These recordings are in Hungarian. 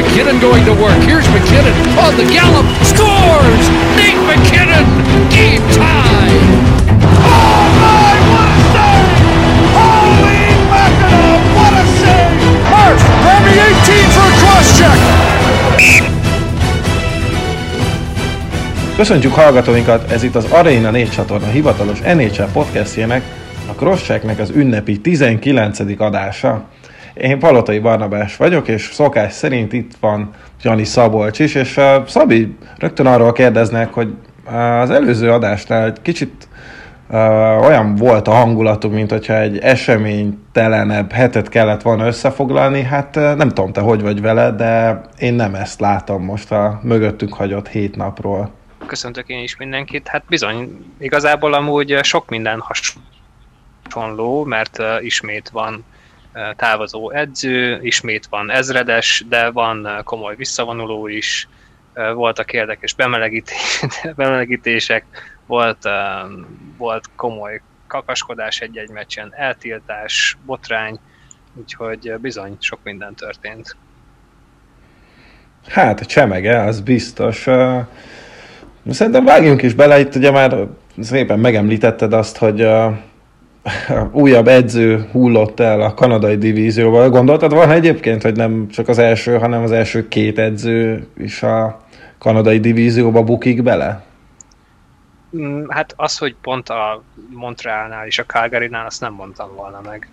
McKinnon going to work. Here's McKinnon on the gallop. Scores! Nate McKinnon! Game tie! My, what a save! Holy mackerel, what a save! Hurst, Remy 18 for a cross check. Köszöntjük hallgatóinkat, ez itt az Arena 4 csatorna hivatalos NHL podcastjének, a Crosschecknek az ünnepi 19. adása. Én Palotai Barnabás vagyok, és szokás szerint itt van Jani Szabolcs is, és uh, Szabi rögtön arról kérdeznek, hogy az előző adásnál egy kicsit uh, olyan volt a hangulatunk, mint hogyha egy eseménytelenebb hetet kellett volna összefoglalni. Hát uh, nem tudom, te hogy vagy vele, de én nem ezt látom most a mögöttünk hagyott hét napról. Köszöntök én is mindenkit. Hát bizony, igazából amúgy sok minden hasonló, mert ismét van távozó edző, ismét van ezredes, de van komoly visszavonuló is, voltak érdekes bemelegítés, bemelegítések, volt, volt komoly kakaskodás egy-egy meccsen, eltiltás, botrány, úgyhogy bizony sok minden történt. Hát, csemege, az biztos. Szerintem vágjunk is bele, itt ugye már szépen megemlítetted azt, hogy újabb edző hullott el a kanadai divízióba. Gondoltad volna egyébként, hogy nem csak az első, hanem az első két edző is a kanadai divízióba bukik bele? Hát az, hogy pont a Montrealnál és a Calgary-nál azt nem mondtam volna meg.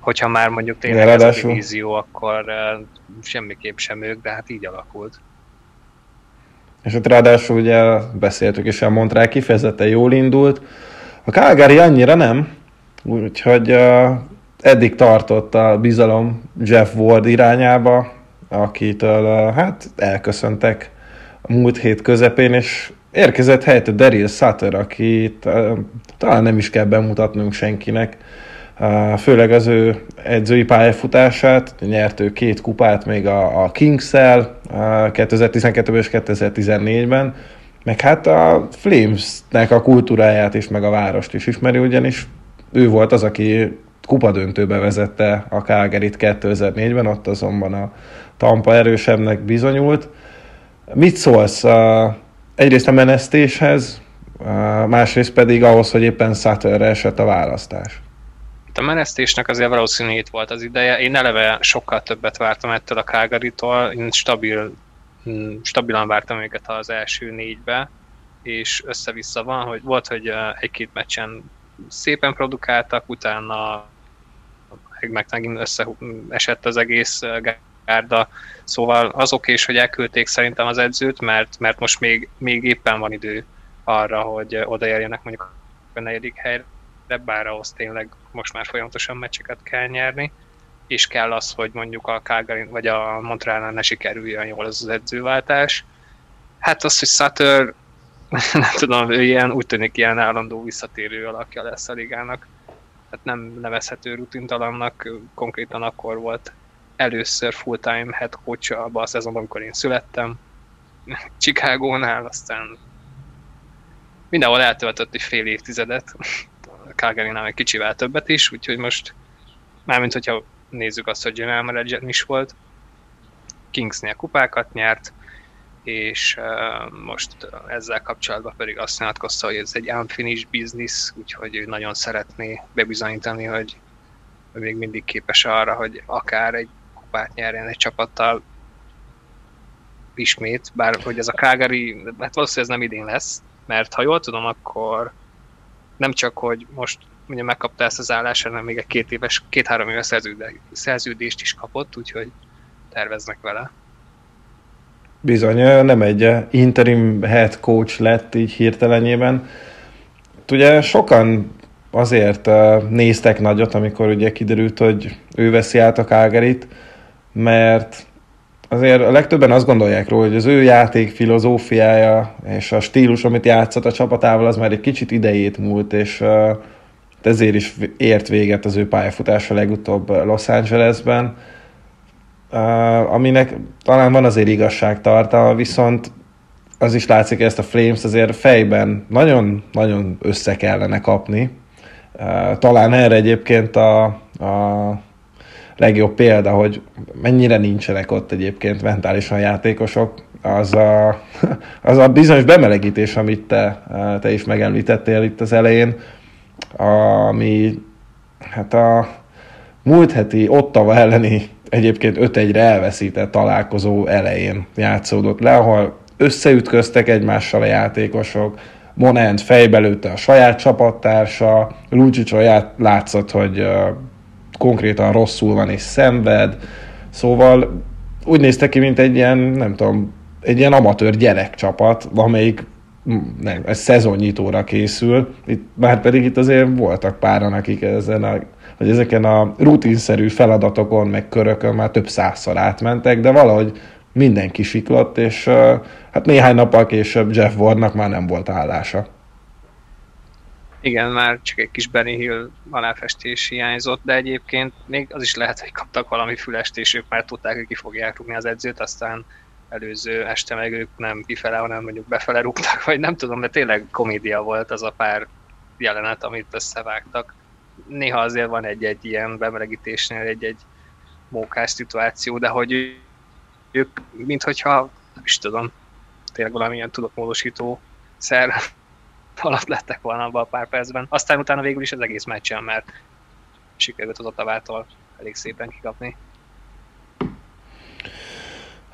Hogyha már mondjuk tényleg ez a divízió, akkor uh, semmiképp sem ők, de hát így alakult. És ott ráadásul ugye beszéltük is, a Montreal kifejezetten jól indult. A Calgary annyira nem, úgyhogy uh, eddig tartott a bizalom Jeff Ward irányába, akitől uh, hát elköszöntek a múlt hét közepén, és érkezett helyette Daryl Sutter, akit uh, talán nem is kell bemutatnunk senkinek, uh, főleg az ő edzői pályafutását, nyert ő két kupát még a, a Kings-el uh, 2012-ben és 2014-ben, meg hát a Flamesnek a kultúráját is, meg a várost is ismeri, ugyanis ő volt az, aki kupadöntőbe vezette a Calgary-t 2004-ben, ott azonban a Tampa erősebbnek bizonyult. Mit szólsz uh, egyrészt a menesztéshez, uh, másrészt pedig ahhoz, hogy éppen Sutterre esett a választás? A menesztésnek azért valószínű itt volt az ideje. Én eleve sokkal többet vártam ettől a Calgary-tól, én stabil stabilan vártam őket az első négybe, és össze-vissza van, hogy volt, hogy egy-két meccsen szépen produkáltak, utána meg megint összeesett az egész gárda, szóval azok is, hogy elküldték szerintem az edzőt, mert, mert most még, még éppen van idő arra, hogy odaérjenek mondjuk a negyedik helyre, bár ahhoz tényleg most már folyamatosan meccseket kell nyerni és kell az, hogy mondjuk a Calgary vagy a Montrealnál ne sikerüljön jól az, az edzőváltás. Hát az, hogy Sutter, nem tudom, ő ilyen, úgy tűnik ilyen állandó visszatérő alakja lesz a ligának. Tehát nem nevezhető rutintalannak, konkrétan akkor volt először full-time head coach abban a szezonban, amikor én születtem. Chicagónál, aztán mindenhol eltöltött egy fél évtizedet, Calgary-nál egy kicsivel többet is, úgyhogy most mármint hogyha nézzük azt, hogy general manager is volt, Kingsnél kupákat nyert, és most ezzel kapcsolatban pedig azt nyilatkozta, hogy ez egy unfinished business, úgyhogy ő nagyon szeretné bebizonyítani, hogy még mindig képes arra, hogy akár egy kupát nyerjen egy csapattal ismét, bár hogy ez a Calgary, hát valószínűleg ez nem idén lesz, mert ha jól tudom, akkor nem csak, hogy most ugye megkapta ezt az állást, hanem még egy két éves, két-három éves szerződést is kapott, úgyhogy terveznek vele. Bizony, nem egy interim head coach lett így hirtelenjében. Ugye sokan azért néztek nagyot, amikor ugye kiderült, hogy ő veszi át a Calgaryt, mert azért a legtöbben azt gondolják róla, hogy az ő játék filozófiája és a stílus, amit játszott a csapatával, az már egy kicsit idejét múlt, és ezért is ért véget az ő pályafutása legutóbb Los Angelesben, aminek talán van azért igazságtartalma, viszont az is látszik, hogy ezt a Flames azért fejben nagyon-nagyon össze kellene kapni. Talán erre egyébként a, a legjobb példa, hogy mennyire nincsenek ott egyébként mentálisan játékosok, az a, az a bizonyos bemelegítés, amit te, te is megemlítettél itt az elején, ami hát a múlt heti Ottawa elleni egyébként 5-1-re elveszített találkozó elején játszódott le, ahol összeütköztek egymással a játékosok, Monent fejbe lőtte a saját csapattársa, Lucic látszott, hogy konkrétan rosszul van és szenved, szóval úgy nézte ki, mint egy ilyen, nem tudom, egy ilyen amatőr gyerekcsapat, amelyik nem, ez szezonnyitóra készül, itt, már pedig itt azért voltak páran, akik ezen a, vagy ezeken a rutinszerű feladatokon, meg körökön már több százszor átmentek, de valahogy mindenki siklott, és hát néhány nappal később Jeff Wardnak már nem volt állása. Igen, már csak egy kis Benny Hill aláfestés hiányzott, de egyébként még az is lehet, hogy kaptak valami fülest, és ők már tudták, hogy ki fogják rúgni az edzőt, aztán előző este meg ők nem kifele, hanem mondjuk befele rúgtak, vagy nem tudom, de tényleg komédia volt az a pár jelenet, amit összevágtak. Néha azért van egy-egy ilyen bemelegítésnél egy-egy mókás szituáció, de hogy ők, minthogyha, nem is tudom, tényleg valamilyen tudatmódosító szer alatt lettek volna abban a pár percben. Aztán utána végül is az egész meccsen, mert sikerült az Ottavától elég szépen kikapni.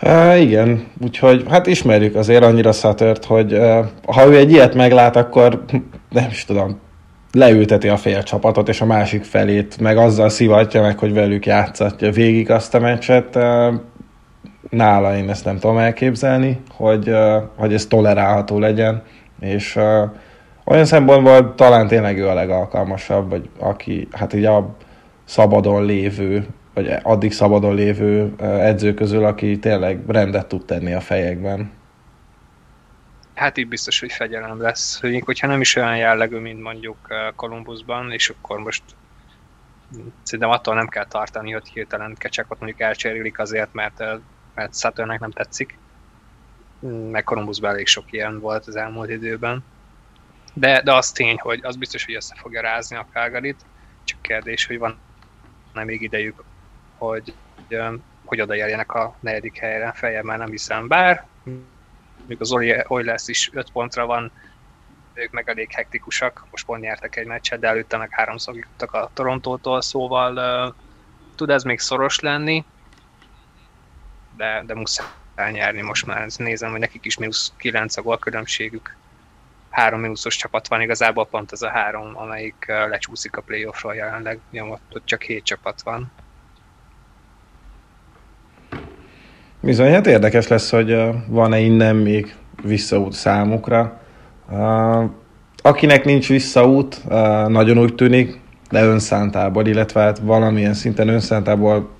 Há, igen, úgyhogy hát ismerjük azért annyira Szatört, hogy uh, ha ő egy ilyet meglát, akkor nem is tudom, leülteti a fél csapatot, és a másik felét meg azzal szivatja meg, hogy velük játszatja végig azt a meccset. Uh, nála én ezt nem tudom elképzelni, hogy, uh, hogy ez tolerálható legyen, és uh, olyan szempontból talán tényleg ő a legalkalmasabb, vagy aki hát így a szabadon lévő vagy addig szabadon lévő edző közül, aki tényleg rendet tud tenni a fejekben. Hát itt biztos, hogy fegyelem lesz. Hogy hogyha nem is olyan jellegű, mint mondjuk Columbusban, és akkor most szerintem attól nem kell tartani, hogy hirtelen kecsakot mondjuk elcserélik azért, mert, mert Saturnnek nem tetszik. Meg Columbusban elég sok ilyen volt az elmúlt időben. De, de az tény, hogy az biztos, hogy össze fogja rázni a Calgary-t, csak kérdés, hogy van nem még idejük hogy, hogy odaérjenek a negyedik helyre, feljebb már nem hiszem. Bár, még az Oilers is 5 pontra van, ők meg elég hektikusak, most pont nyertek egy meccset, de előtte meg háromszor jutottak a Torontótól, szóval uh, tud ez még szoros lenni, de, de muszáj nyerni most már. Nézem, hogy nekik is mínusz 9 a különbségük. Három mínuszos csapat van, igazából pont ez a három, amelyik lecsúszik a playoffról jelenleg, nyomott, ott csak hét csapat van. Bizony, hát érdekes lesz, hogy van-e innen még visszaút számukra. Akinek nincs visszaút, nagyon úgy tűnik, de önszántából, illetve hát valamilyen szinten önszántából,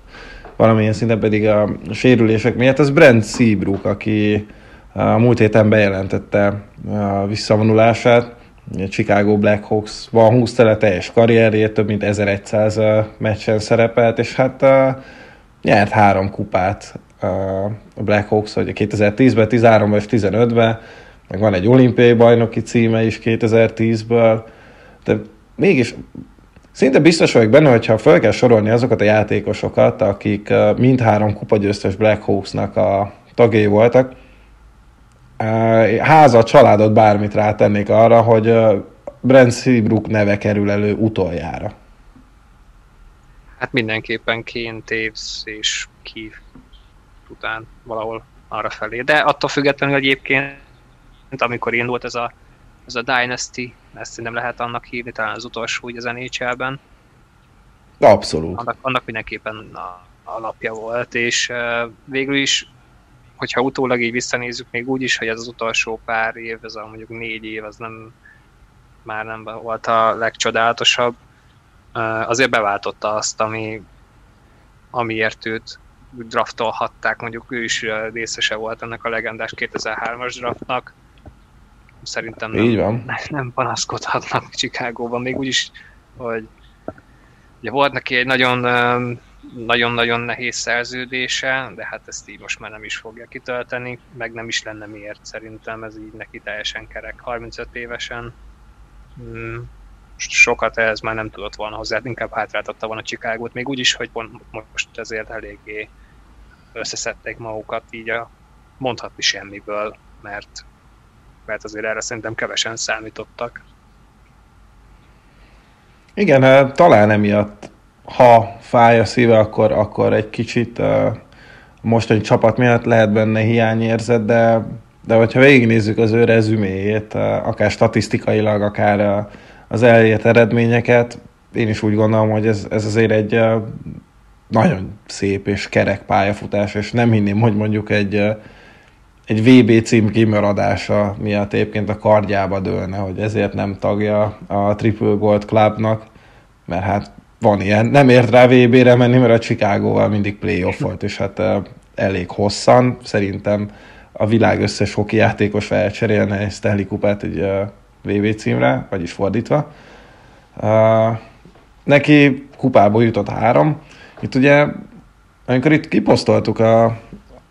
valamilyen szinten pedig a sérülések miatt, ez Brent Seabrook, aki a múlt héten bejelentette a visszavonulását. A Chicago Blackhawks van 20 tele teljes karrierjét, több mint 1100 meccsen szerepelt, és hát nyert három kupát a Blackhawks, hogy 2010-ben, 13-ban és 15-ben, meg van egy olimpiai bajnoki címe is 2010-ből, de mégis szinte biztos vagyok benne, hogyha fel kell sorolni azokat a játékosokat, akik mindhárom kupagyőztes Blackhawksnak a tagjai voltak, háza, családot bármit rátennék arra, hogy Brent Seabrook neve kerül elő utoljára. Hát mindenképpen Kane, Taves és Keith után valahol arra felé. De attól függetlenül egyébként, amikor indult ez a, ez a Dynasty, ezt nem lehet annak hívni, talán az utolsó úgy az NHL-ben. Abszolút. Annak, annak mindenképpen a alapja volt, és uh, végül is, hogyha utólag így visszanézzük, még úgy is, hogy ez az utolsó pár év, ez a mondjuk négy év, az nem már nem volt a legcsodálatosabb, uh, azért beváltotta azt, ami, amiért őt draftolhatták, mondjuk ő is részese volt ennek a legendás 2003-as draftnak. Szerintem nem, Így van. nem panaszkodhatnak Csikágóban, még úgyis, hogy ugye volt neki egy nagyon nagyon-nagyon nehéz szerződése, de hát ezt így most már nem is fogja kitölteni, meg nem is lenne miért szerintem, ez így neki teljesen kerek, 35 évesen. Hmm. sokat ehhez már nem tudott volna hozzá, inkább hátráltatta volna Csikágót, még úgy is, hogy most ezért eléggé összeszedték magukat így a mondhatni semmiből, mert, mert azért erre szerintem kevesen számítottak. Igen, hát talán emiatt, ha fáj a szíve, akkor, akkor egy kicsit uh, mostani csapat miatt lehet benne hiányérzet, de, de hogyha végignézzük az ő rezüméjét, akár statisztikailag, akár az elért eredményeket, én is úgy gondolom, hogy ez, ez azért egy nagyon szép és kerek pályafutás, és nem hinném, hogy mondjuk egy egy VB cím kimaradása miatt egyébként a kardjába dőlne, hogy ezért nem tagja a Triple Gold Clubnak, mert hát van ilyen. Nem ért rá VB-re menni, mert a Chicago-val mindig playoff volt, és hát elég hosszan. Szerintem a világ összes hoki játékos felcserélne egy Stanley Kupát egy VB címre, vagyis fordítva. neki kupából jutott három. Itt ugye, amikor itt kiposztoltuk a,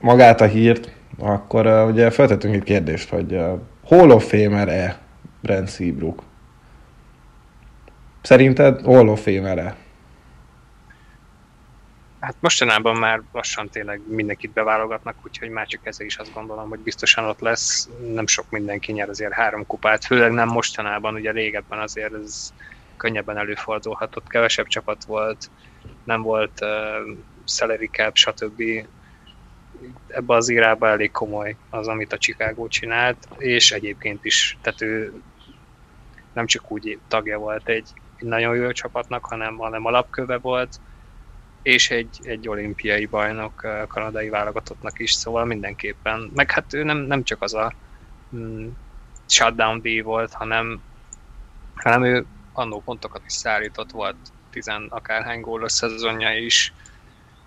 magát a hírt, akkor uh, ugye feltettünk egy kérdést, hogy uh, Hall of Famer-e Brent Seabrook? Szerinted Hall of Famer-e? Hát mostanában már lassan tényleg mindenkit beválogatnak, úgyhogy már csak ezzel is azt gondolom, hogy biztosan ott lesz. Nem sok mindenki nyer azért három kupát, főleg nem mostanában, ugye régebben azért ez könnyebben előfordulhatott, kevesebb csapat volt, nem volt uh, salary cap, stb ebbe az irába elég komoly az, amit a Chicago csinált, és egyébként is, tehát ő nem csak úgy tagja volt egy, egy nagyon jó csapatnak, hanem, hanem alapköve volt, és egy, egy olimpiai bajnok kanadai válogatottnak is, szóval mindenképpen. Meg hát ő nem, nem csak az a mm, shutdown díj volt, hanem, hanem ő annó pontokat is szállított, volt tizen akárhány gólos szezonja is,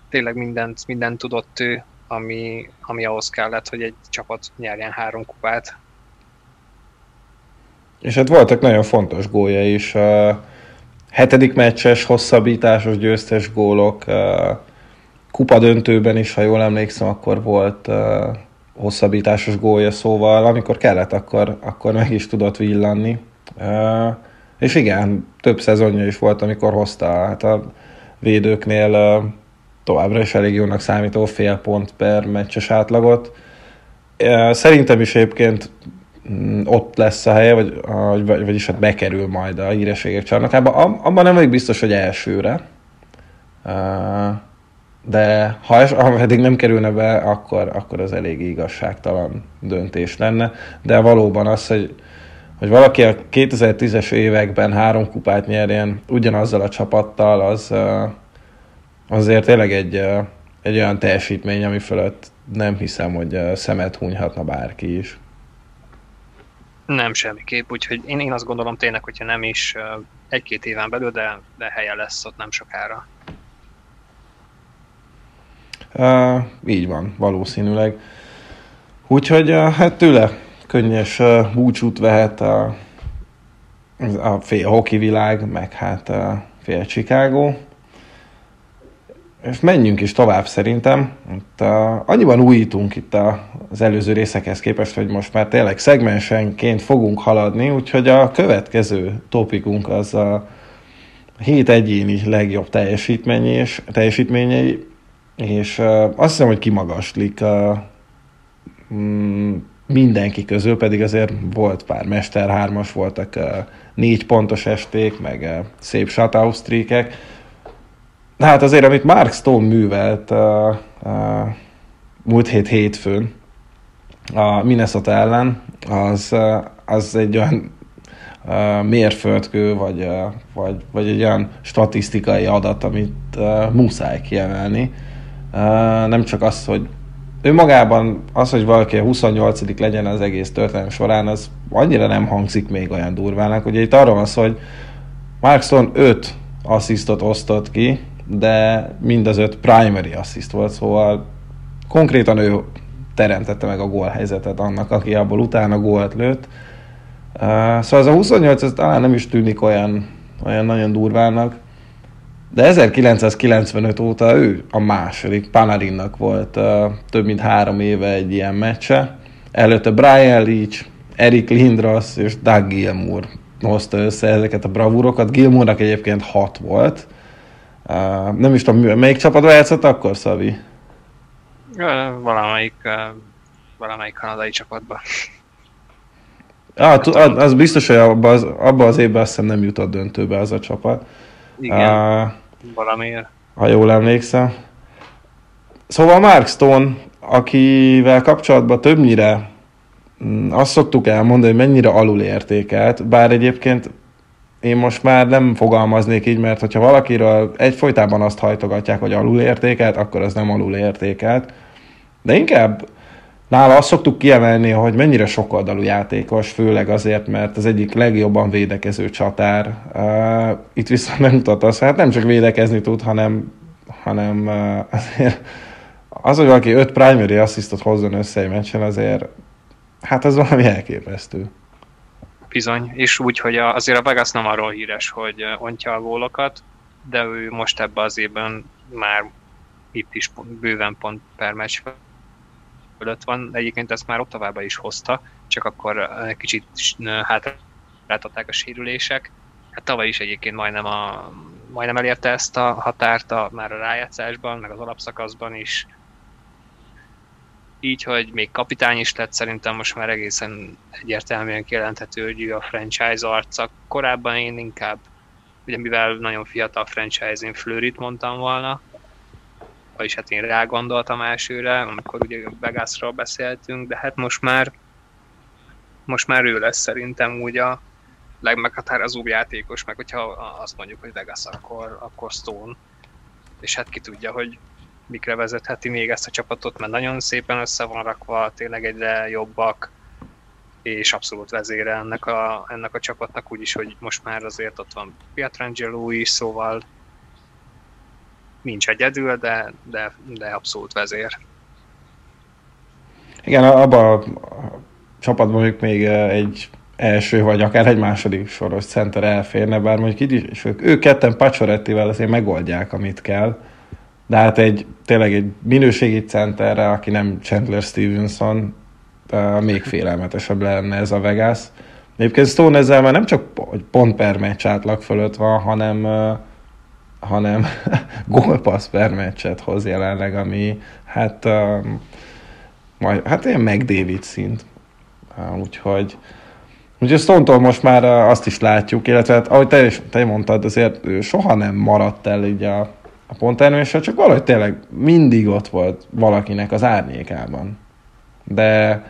tényleg mindent, mindent tudott ő, ami, ami ahhoz kellett, hogy egy csapat nyerjen három kupát. És hát voltak nagyon fontos gólja is. A hetedik meccses, hosszabbításos győztes gólok. Kupa döntőben is, ha jól emlékszem, akkor volt hosszabbításos gólja, szóval amikor kellett, akkor, akkor meg is tudott villanni. És igen, több szezonja is volt, amikor hozta hát a védőknél továbbra is elég jónak számító fél pont per meccses átlagot. Szerintem is egyébként mm, ott lesz a helye, vagy, vagy, vagyis hát bekerül majd a hírességek csarnokába. Abban nem vagyok biztos, hogy elsőre. De ha, ha eddig nem kerülne be, akkor, akkor az elég igazságtalan döntés lenne. De valóban az, hogy, hogy valaki a 2010-es években három kupát nyerjen ugyanazzal a csapattal, az, azért tényleg egy, egy olyan teljesítmény, ami fölött nem hiszem, hogy szemet hunyhatna bárki is. Nem semmiképp, úgyhogy én, én azt gondolom tényleg, hogyha nem is egy-két éven belül, de, de helye lesz ott nem sokára. Uh, így van, valószínűleg. Úgyhogy uh, hát tőle könnyes búcsút vehet a, a fél hoki világ, meg hát uh, fél Chicago és menjünk is tovább szerintem. Itt, uh, annyiban újítunk itt a, az előző részekhez képest, hogy most már tényleg szegmensenként fogunk haladni, úgyhogy a következő topikunk az a hét egyéni legjobb teljesítményei, és, teljesítményei, és uh, azt hiszem, hogy kimagaslik a, mm, mindenki közül, pedig azért volt pár Mester hármas, voltak négy pontos esték, meg uh, szép shutout Hát azért, amit Mark Stone művelt uh, uh, múlt hét hétfőn a Minnesota ellen, az, az egy olyan uh, mérföldkő, vagy, vagy, vagy egy olyan statisztikai adat, amit uh, muszáj kiemelni. Uh, nem csak az, hogy ő magában az, hogy valaki a 28 legyen az egész történelem során, az annyira nem hangzik még olyan durvának. Ugye itt arról van szó, hogy Mark Stone 5 asszisztot osztott ki, de mind az öt primary assist volt, szóval konkrétan ő teremtette meg a gólhelyzetet annak, aki abból utána gólt lőtt. Uh, szóval ez a 28, ez talán nem is tűnik olyan, olyan nagyon durvának, de 1995 óta ő a második, Panarinnak volt uh, több mint három éve egy ilyen meccse. Előtte Brian Leach, Eric Lindros és Doug Gilmour hozta össze ezeket a bravúrokat. Gilmore-nak egyébként hat volt. Uh, nem is tudom, melyik csapatban játszott akkor, Szavi? Valamelyik, valamelyik kanadai csapatban. Ah, az biztos, hogy abban az, abba az évben azt hiszem nem jutott döntőbe az a csapat. Igen, uh, valamiért. Ha jól emlékszem. Szóval Mark Stone, akivel kapcsolatban többnyire mm, azt szoktuk elmondani, hogy mennyire alulértékelt, bár egyébként én most már nem fogalmaznék így, mert hogyha valakiről egyfolytában azt hajtogatják, hogy alulértékelt, akkor az nem alulértékelt. De inkább nála azt szoktuk kiemelni, hogy mennyire sokoldalú játékos, főleg azért, mert az egyik legjobban védekező csatár. itt viszont nem azt, hát nem csak védekezni tud, hanem, hanem azért az, hogy valaki öt primary assistot hozzon össze egy meccsen, azért hát az valami elképesztő. Bizony, és úgy, hogy azért a Vegas nem arról híres, hogy ontja a gólokat, de ő most ebben az évben már itt is bőven pont per meccs fölött van. Egyébként ezt már Ottavába is hozta, csak akkor kicsit hátráltatták a sérülések. Hát tavaly is egyébként majdnem, a, majdnem elérte ezt a határt a, már a rájátszásban, meg az alapszakaszban is így, hogy még kapitány is lett, szerintem most már egészen egyértelműen kijelenthető, hogy ő a franchise arca. Korábban én inkább, ugye mivel nagyon fiatal franchise, én Fleurit mondtam volna, vagyis hát én rá gondoltam elsőre, amikor ugye Vegasról beszéltünk, de hát most már most már ő lesz szerintem úgy a legmeghatározóbb játékos, meg hogyha azt mondjuk, hogy Vegas, akkor, akkor Stone. És hát ki tudja, hogy mikre vezetheti még ezt a csapatot, mert nagyon szépen össze van rakva, tényleg egyre jobbak, és abszolút vezére ennek a, ennek a csapatnak, úgyis, hogy most már azért ott van Pietrangelo is, szóval nincs egyedül, de, de, de abszolút vezér. Igen, abban a csapatban mondjuk még egy első, vagy akár egy második soros center elférne, bár mondjuk így is, ők, ők ketten Pacsorettivel azért megoldják, amit kell de hát egy, tényleg egy minőségi centerre, aki nem Chandler Stevenson, még félelmetesebb lenne ez a Vegas. Egyébként Stone ezzel már nem csak pont per meccs átlag fölött van, hanem hanem gólpassz per meccset hoz jelenleg, ami hát, uh, majd, hát ilyen meg David szint. Uh, úgyhogy Úgyhogy Stone-tól most már azt is látjuk, illetve hát, ahogy te, is, te mondtad, azért ő soha nem maradt el így a, a pontterméssel, csak valahogy tényleg mindig ott volt valakinek az árnyékában. De,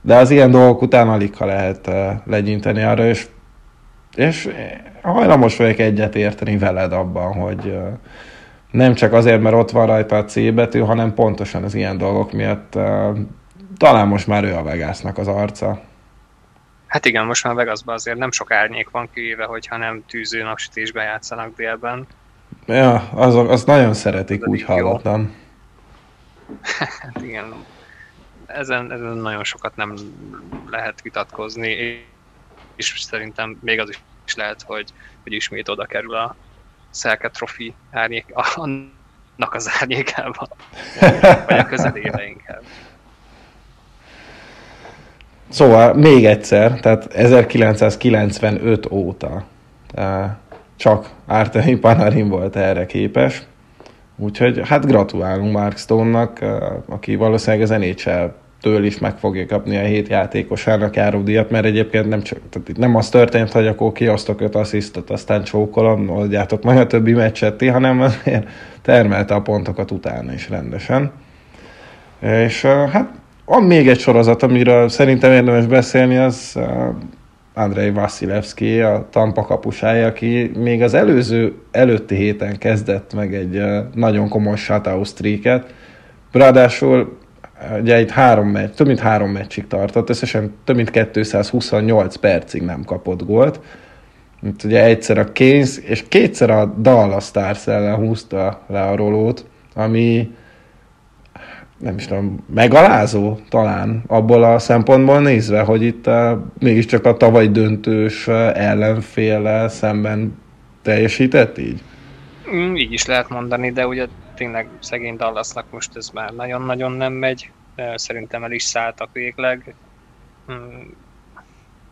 de az ilyen dolgok után alig ha lehet uh, legyinteni arra, és, és hajlamos vagyok egyet érteni veled abban, hogy nem csak azért, mert ott van rajta a C betű, hanem pontosan az ilyen dolgok miatt talán most már ő a Vegasnak az arca. Hát igen, most már Vegasban azért nem sok árnyék van kivéve, hogyha nem tűző napsütésben játszanak délben. Ja, az, az nagyon szeretik, úgy hallottam. Hát igen, ezen, ezen nagyon sokat nem lehet vitatkozni, és szerintem még az is lehet, hogy, hogy ismét oda kerül a Szelke Trophy árnyék, annak az árnyékába, vagy a közelébe inkább. Szóval még egyszer, tehát 1995 óta eh, csak Artemi Panarin volt erre képes. Úgyhogy hát gratulálunk Mark Stone-nak, eh, aki valószínűleg az nhl től is meg fogja kapni a hét játékosának járó díjat, mert egyébként nem, csak, tehát itt nem az történt, hogy akkor kiosztok öt asszisztot, aztán csókolom, oldjátok majd a többi meccset ti, hanem azért termelte a pontokat utána is rendesen. És hát van még egy sorozat, amiről szerintem érdemes beszélni, az Andrei Vasilevski, a Tampa kapusája, aki még az előző, előtti héten kezdett meg egy nagyon komoly shutout streaket. Ráadásul ugye itt három meccs, több mint három meccsig tartott, összesen több mint 228 percig nem kapott gólt. Itt ugye egyszer a Keynes, és kétszer a Dallas Stars ellen húzta le a rolót, ami nem is tudom, megalázó talán abból a szempontból nézve, hogy itt a, mégiscsak a tavaly döntős ellenféllel szemben teljesített így? Mm, így is lehet mondani, de ugye tényleg szegény Dallasnak most ez már nagyon-nagyon nem megy. Szerintem el is szálltak végleg. Mm,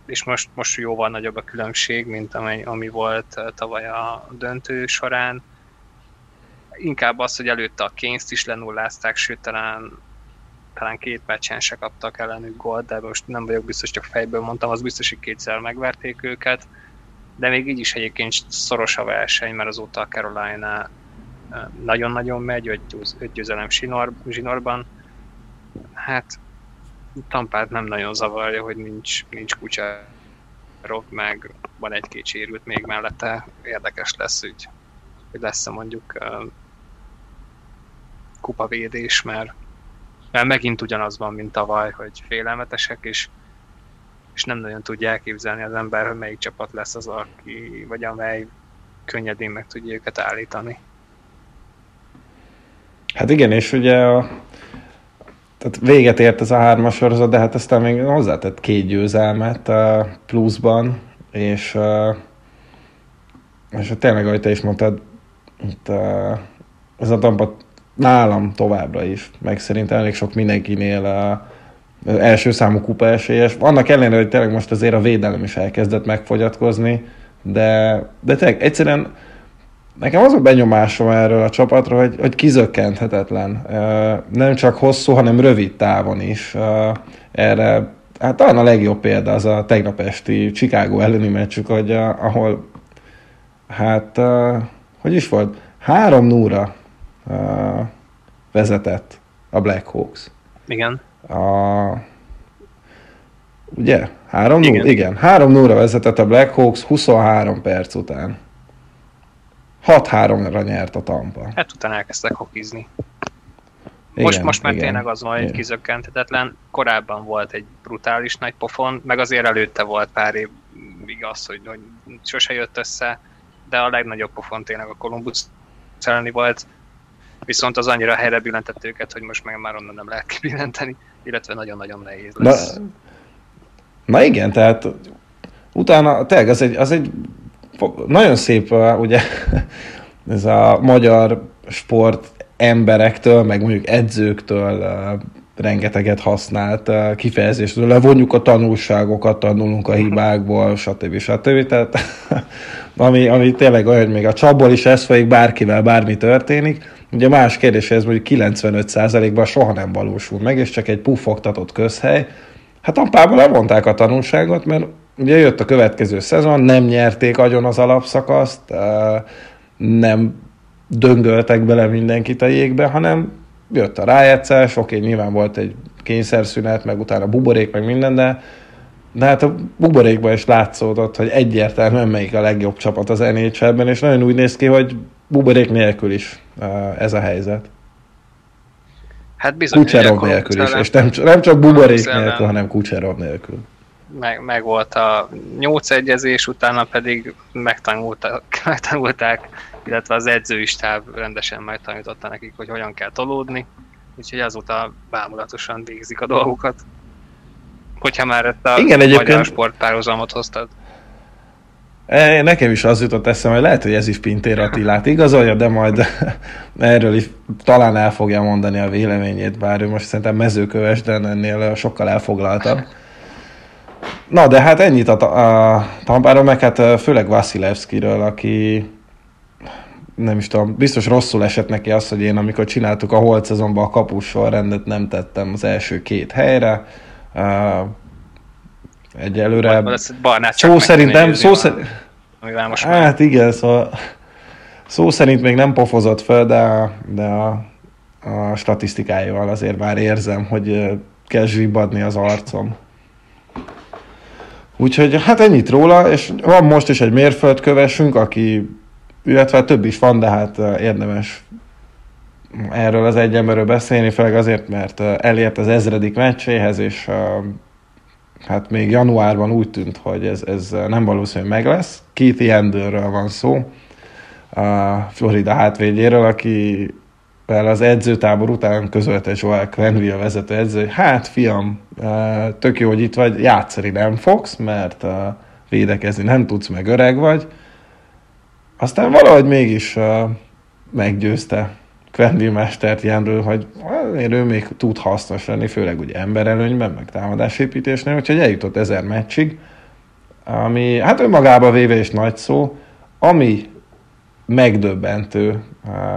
és most, most jóval nagyobb a különbség, mint ami, ami volt tavaly a döntő során. Inkább az, hogy előtte a Keynes-t is lenullázták, sőt talán, talán két meccsen se kaptak ellenük gólt, de most nem vagyok biztos, csak fejből mondtam, az biztos, hogy kétszer megverték őket. De még így is egyébként szoros a verseny, mert azóta a Carolina nagyon-nagyon megy, öt győzelem zsinor, zsinórban. Hát Tampát nem nagyon zavarja, hogy nincs, nincs Kucserov, meg van egy-két sérült még mellette. Érdekes lesz, hogy, hogy lesz-e mondjuk uh, kupavédés, mert, mert megint ugyanaz van, mint tavaly, hogy félelmetesek, és, és nem nagyon tudja elképzelni az ember, hogy melyik csapat lesz az, aki, vagy amely könnyedén meg tudja őket állítani. Hát igen, és ugye a, tehát véget ért ez a hármas sorozat, de hát aztán még hozzátett két győzelmet uh, pluszban, és, uh, és tényleg, ahogy te is mondtad, itt, uh, ez a Tampa nálam továbbra is, meg szerintem elég sok mindenkinél uh, első számú kupa esélyes. Annak ellenére, hogy tényleg most azért a védelem is elkezdett megfogyatkozni, de, de tényleg egyszerűen Nekem az a benyomásom erről a csapatról, hogy, hogy kizökkenthetetlen. Nem csak hosszú, hanem rövid távon is. Erre hát talán a legjobb példa az a tegnap esti Chicago elleni meccsük, hogy ahol hát hogy is volt? Három núra vezetett a Black Hawks. Igen. A, ugye? Három igen. Núra, igen. Három núra vezetett a Black Hawks 23 perc után. 6-3-ra nyert a Tampa. Hát utána elkezdtek hokizni. Igen, most, most már igen, tényleg az van, hogy kizökkenthetetlen. Korábban volt egy brutális nagy pofon, meg azért előtte volt pár év igaz, hogy, hogy sose jött össze, de a legnagyobb pofon tényleg a Columbus elleni volt, viszont az annyira helyre billentett őket, hogy most meg már onnan nem lehet kibillenteni, illetve nagyon-nagyon nehéz lesz. Na, na igen, tehát utána tényleg az egy, az egy nagyon szép, ugye, ez a magyar sport emberektől, meg mondjuk edzőktől rengeteget használt kifejezésről. Levonjuk a tanulságokat, tanulunk a hibákból, stb. stb. Tehát ami, ami tényleg olyan, hogy még a csapból is ez folyik, bárkivel bármi történik. Ugye más kérdés, ez mondjuk 95%-ban soha nem valósul meg, és csak egy puffogtatott közhely. Hát apából levonták a tanulságot, mert Ugye jött a következő szezon, nem nyerték agyon az alapszakaszt, nem döngöltek bele mindenkit a jégbe, hanem jött a rájegyszás, oké, nyilván volt egy kényszerszünet, meg utána buborék, meg minden, de, de hát a buborékban is látszódott, hogy egyértelműen melyik a legjobb csapat az NHL-ben, és nagyon úgy néz ki, hogy buborék nélkül is ez a helyzet. Hát bizony, Kucserov nélkül is, és nem, nem csak buborék nélkül, hanem Kucserov nélkül meg, meg volt a nyolc egyezés, utána pedig megtanulták, megtanulták, illetve az edzői stáb rendesen megtanította nekik, hogy hogyan kell tolódni, úgyhogy azóta bámulatosan végzik a dolgukat. Hogyha már ezt a Igen, egyébként... magyar sportpárhuzamot hoztad. E, nekem is az jutott eszembe, hogy lehet, hogy ez is Pintér Attilát igazolja, de majd erről is talán el fogja mondani a véleményét, bár ő most szerintem mezőköves, de ennél sokkal elfoglaltabb. Na, de hát ennyit a, a Tampáról, meg hát főleg Vasilevskiről, aki nem is tudom, biztos rosszul esett neki az, hogy én amikor csináltuk a holt szezonban a kapus sorrendet, nem tettem az első két helyre. Uh, egyelőre... Szó szerint nem, szó szerint... Most hát igen, szóval szó szerint még nem pofozott fel, de, de a, a statisztikáival azért már érzem, hogy kell zsibadni az arcom. Úgyhogy hát ennyit róla, és van most is egy mérföldkövesünk, aki, illetve több is van, de hát eh, érdemes erről az egy emberről beszélni, főleg azért, mert eh, elért az ezredik meccséhez, és eh, hát még januárban úgy tűnt, hogy ez, ez nem valószínű meg lesz. Keith Enderről van szó, a Florida hátvédjéről, aki az edzőtábor után közölte Joel Quenville a vezető edző, hogy hát fiam, tök jó, hogy itt vagy, játszani nem fogsz, mert védekezni nem tudsz, meg öreg vagy. Aztán valahogy mégis meggyőzte Quenville mestert ilyenről, hogy azért ő még tud hasznos lenni, főleg ugye emberelőnyben, meg támadásépítésnél, úgyhogy eljutott ezer meccsig, ami hát önmagába véve is nagy szó, ami megdöbbentő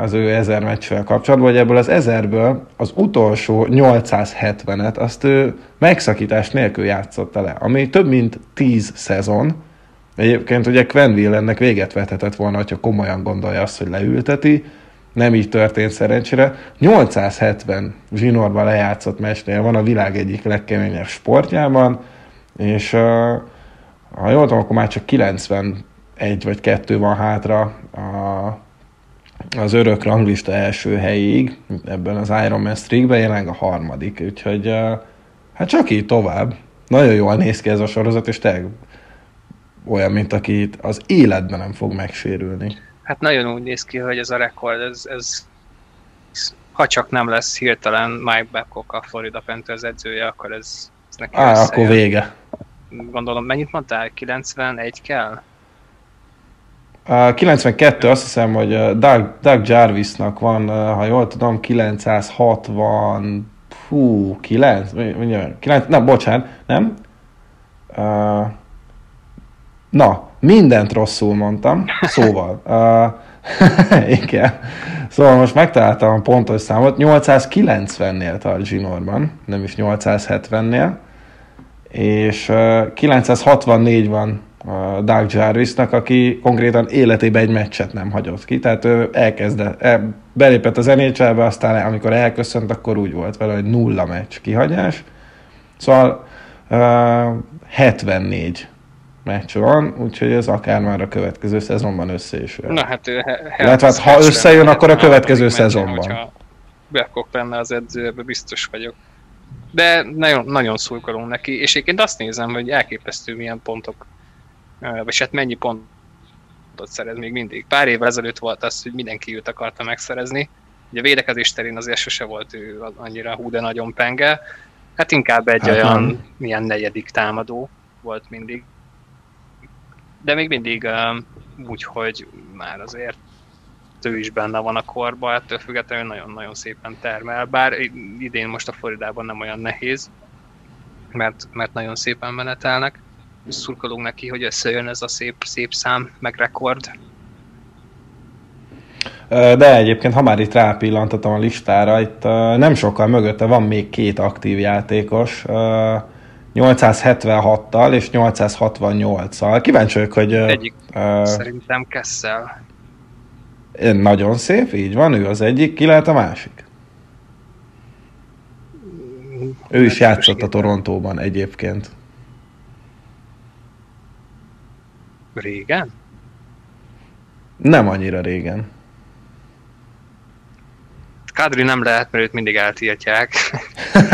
az ő ezer meccsvel kapcsolatban, hogy ebből az ezerből az utolsó 870-et azt ő megszakítás nélkül játszotta le, ami több mint 10 szezon. Egyébként ugye Quenville ennek véget vethetett volna, hogyha komolyan gondolja azt, hogy leülteti, nem így történt szerencsére. 870 zsinórban lejátszott meccsnél van a világ egyik legkeményebb sportjában, és uh, ha jól tudom, akkor már csak 91 vagy 2 van hátra a, az örök ranglista első helyig, ebben az Ironman streakben jelenleg a harmadik, úgyhogy hát csak így tovább. Nagyon jól néz ki ez a sorozat, és tényleg olyan, mint aki az életben nem fog megsérülni. Hát nagyon úgy néz ki, hogy ez a rekord, ez, ez ha csak nem lesz hirtelen Mike Babcock a Florida Panthers edzője, akkor ez, ez neki Á, akkor vége. Gondolom, mennyit mondtál? 91 kell? Uh, 92, azt hiszem, hogy Doug, Doug Jarvisnak van, ha jól tudom, 960, hú, 9, 9 nem, bocsánat, nem? Uh, na, mindent rosszul mondtam, szóval. Uh, igen. Szóval most megtaláltam a pontos számot, 890-nél tart Zsinorban, nem is 870-nél, és uh, 964 van uh, Doug Jarvisnak, aki konkrétan életében egy meccset nem hagyott ki, tehát ő elkezdett, el, belépett az nhl aztán amikor elköszönt, akkor úgy volt vele, hogy nulla meccs kihagyás. Szóval uh, 74 meccs van, úgyhogy ez akár már a következő szezonban össze is Na hát. Illetve hát, ha összejön, akkor a következő szezonban. Hogyha lenne az edző, ebben biztos vagyok. De nagyon, nagyon szurkolunk neki, és egyébként azt nézem, hogy elképesztő milyen pontok, vagy hát mennyi pontot szerez még mindig. Pár évvel ezelőtt volt az, hogy mindenki őt akarta megszerezni. Ugye a védekezés terén azért sose volt ő annyira hú, de nagyon penge. Hát inkább egy hát olyan nem. milyen negyedik támadó volt mindig de még mindig úgy, hogy már azért ő is benne van a korba, ettől függetlenül nagyon-nagyon szépen termel, bár idén most a Floridában nem olyan nehéz, mert, mert nagyon szépen menetelnek. Szurkolunk neki, hogy összejön ez a szép, szép szám, meg rekord. De egyébként, ha már itt rápillantatom a listára, itt nem sokkal mögötte van még két aktív játékos. 876-tal és 868-szal. Kíváncsi vagyok, hogy... Egyik uh, szerintem Kessel. Nagyon szép, így van, ő az egyik, ki lehet a másik? Ő is játszott a Torontóban egyébként. Régen? Nem annyira régen. Kadri nem lehet, mert őt mindig eltiltják.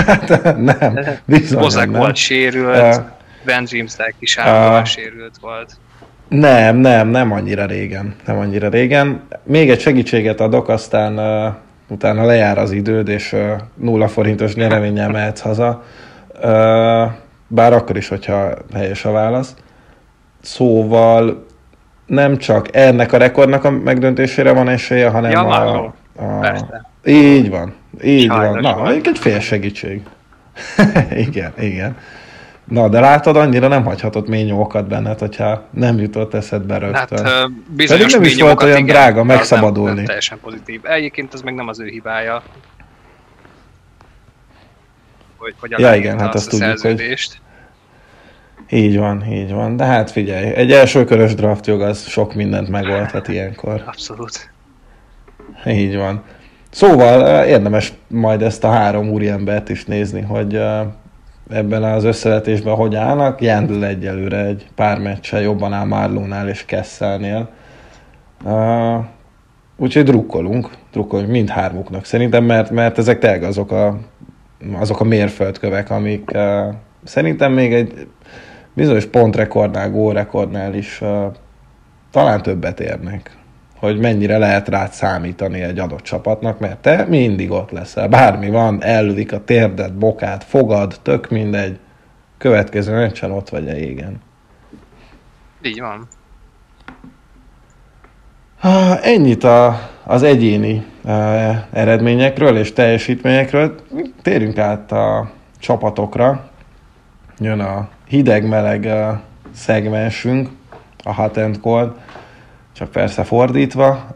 hát, nem, bizony Bozak nem. volt sérült, uh, Ben Jamesek is uh, sérült volt. Nem, nem, nem annyira régen. Nem annyira régen. Még egy segítséget adok, aztán uh, utána lejár az időd, és uh, nulla forintos nyereménnyel mehetsz haza. Uh, bár akkor is, hogyha helyes a válasz. Szóval nem csak ennek a rekordnak a megdöntésére van esélye, hanem ja, a, a, így van, így Sajnos van. Na, egy fél segítség. igen, igen. Na, de látod, annyira nem hagyhatott mély nyomokat benned, hogyha nem jutott eszedbe rögtön. Hát, bizonyos nem is volt olyan igen, drága megszabadulni. Nem, nem teljesen pozitív. Egyébként az meg nem az ő hibája. Hogy, hogy ja, igen, hát azt, tudjuk, hogy... Így van, így van. De hát figyelj, egy első körös draftjog az sok mindent megoldhat ilyenkor. Abszolút. Így van. Szóval érdemes majd ezt a három úriembert is nézni, hogy ebben az összevetésben hogy állnak. Jandl egyelőre egy pár meccsel jobban áll Marlónál és Kesselnél. úgyhogy drukkolunk, drukkolunk mindhármuknak szerintem, mert, mert ezek tényleg azok a, azok a mérföldkövek, amik uh, szerintem még egy bizonyos pontrekordnál, gólrekordnál is uh, talán többet érnek hogy mennyire lehet rád számítani egy adott csapatnak, mert te mindig ott leszel. Bármi van, ellövik a térdet, bokát, fogad, tök mindegy. Következő meccsen ott vagy a égen. Így van. Ennyit a, az egyéni uh, eredményekről és teljesítményekről. Térjünk át a csapatokra. Jön a hideg-meleg uh, szegmensünk, a hot and cold, csak persze fordítva.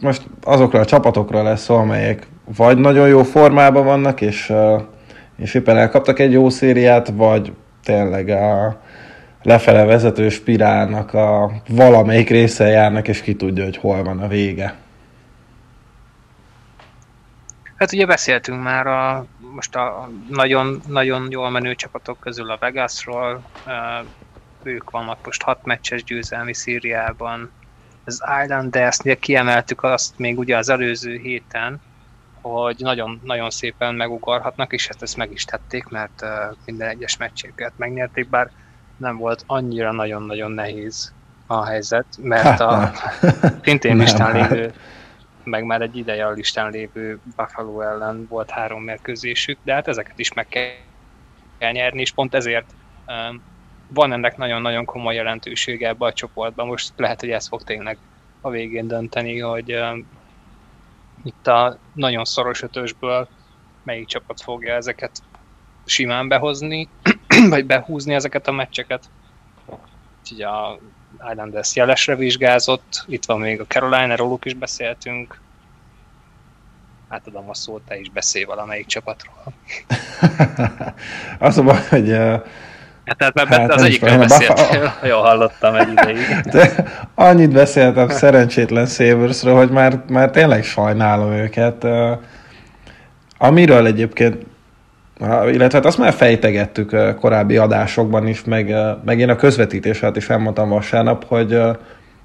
Most azokra a csapatokra lesz szó, amelyek vagy nagyon jó formában vannak, és, és éppen elkaptak egy jó szériát, vagy tényleg a lefele vezető spirálnak a valamelyik része járnak, és ki tudja, hogy hol van a vége. Hát ugye beszéltünk már a, most a nagyon, nagyon jól menő csapatok közül a Vegasról, ők vannak most hat meccses győzelmi Szíriában. Az Islanders-nél kiemeltük azt még ugye az előző héten, hogy nagyon, nagyon szépen megugorhatnak, és hát ezt meg is tették, mert minden egyes meccsüket megnyerték, bár nem volt annyira nagyon-nagyon nehéz a helyzet, mert a szintén listán lévő, meg már egy ideje a listán lévő Buffalo ellen volt három mérkőzésük, de hát ezeket is meg kell nyerni, és pont ezért van ennek nagyon-nagyon komoly jelentősége ebbe a csoportban. Most lehet, hogy ez fog tényleg a végén dönteni, hogy uh, itt a nagyon szoros ötösből melyik csapat fogja ezeket simán behozni, vagy behúzni ezeket a meccseket. Úgyhogy a Islanders jelesre vizsgázott, itt van még a Carolina, róluk is beszéltünk. Átadom a szót, te is beszélj valamelyik csapatról. Az a baj, hogy Hát, tehát mert hát, az egyikről beszéltél, jól hallottam egy ideig. De annyit beszéltem szerencsétlen Sabersről, hogy már, már tényleg sajnálom őket. Amiről egyébként illetve hát azt már fejtegettük korábbi adásokban is, meg, meg én a közvetítés alatt is elmondtam vasárnap, hogy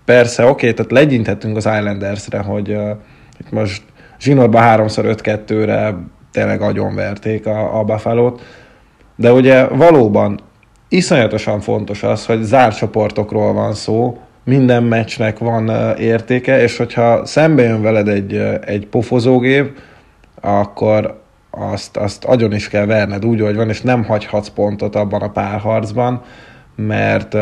persze, oké, tehát legyintettünk az Islandersre, hogy itt most zsinórban 3x5-2-re tényleg agyonverték a, a Buffalo-t, de ugye valóban iszonyatosan fontos az, hogy zárt csoportokról van szó, minden meccsnek van értéke, és hogyha szembe jön veled egy, egy pofozógép, akkor azt, azt agyon is kell verned úgy, hogy van, és nem hagyhatsz pontot abban a párharcban, mert,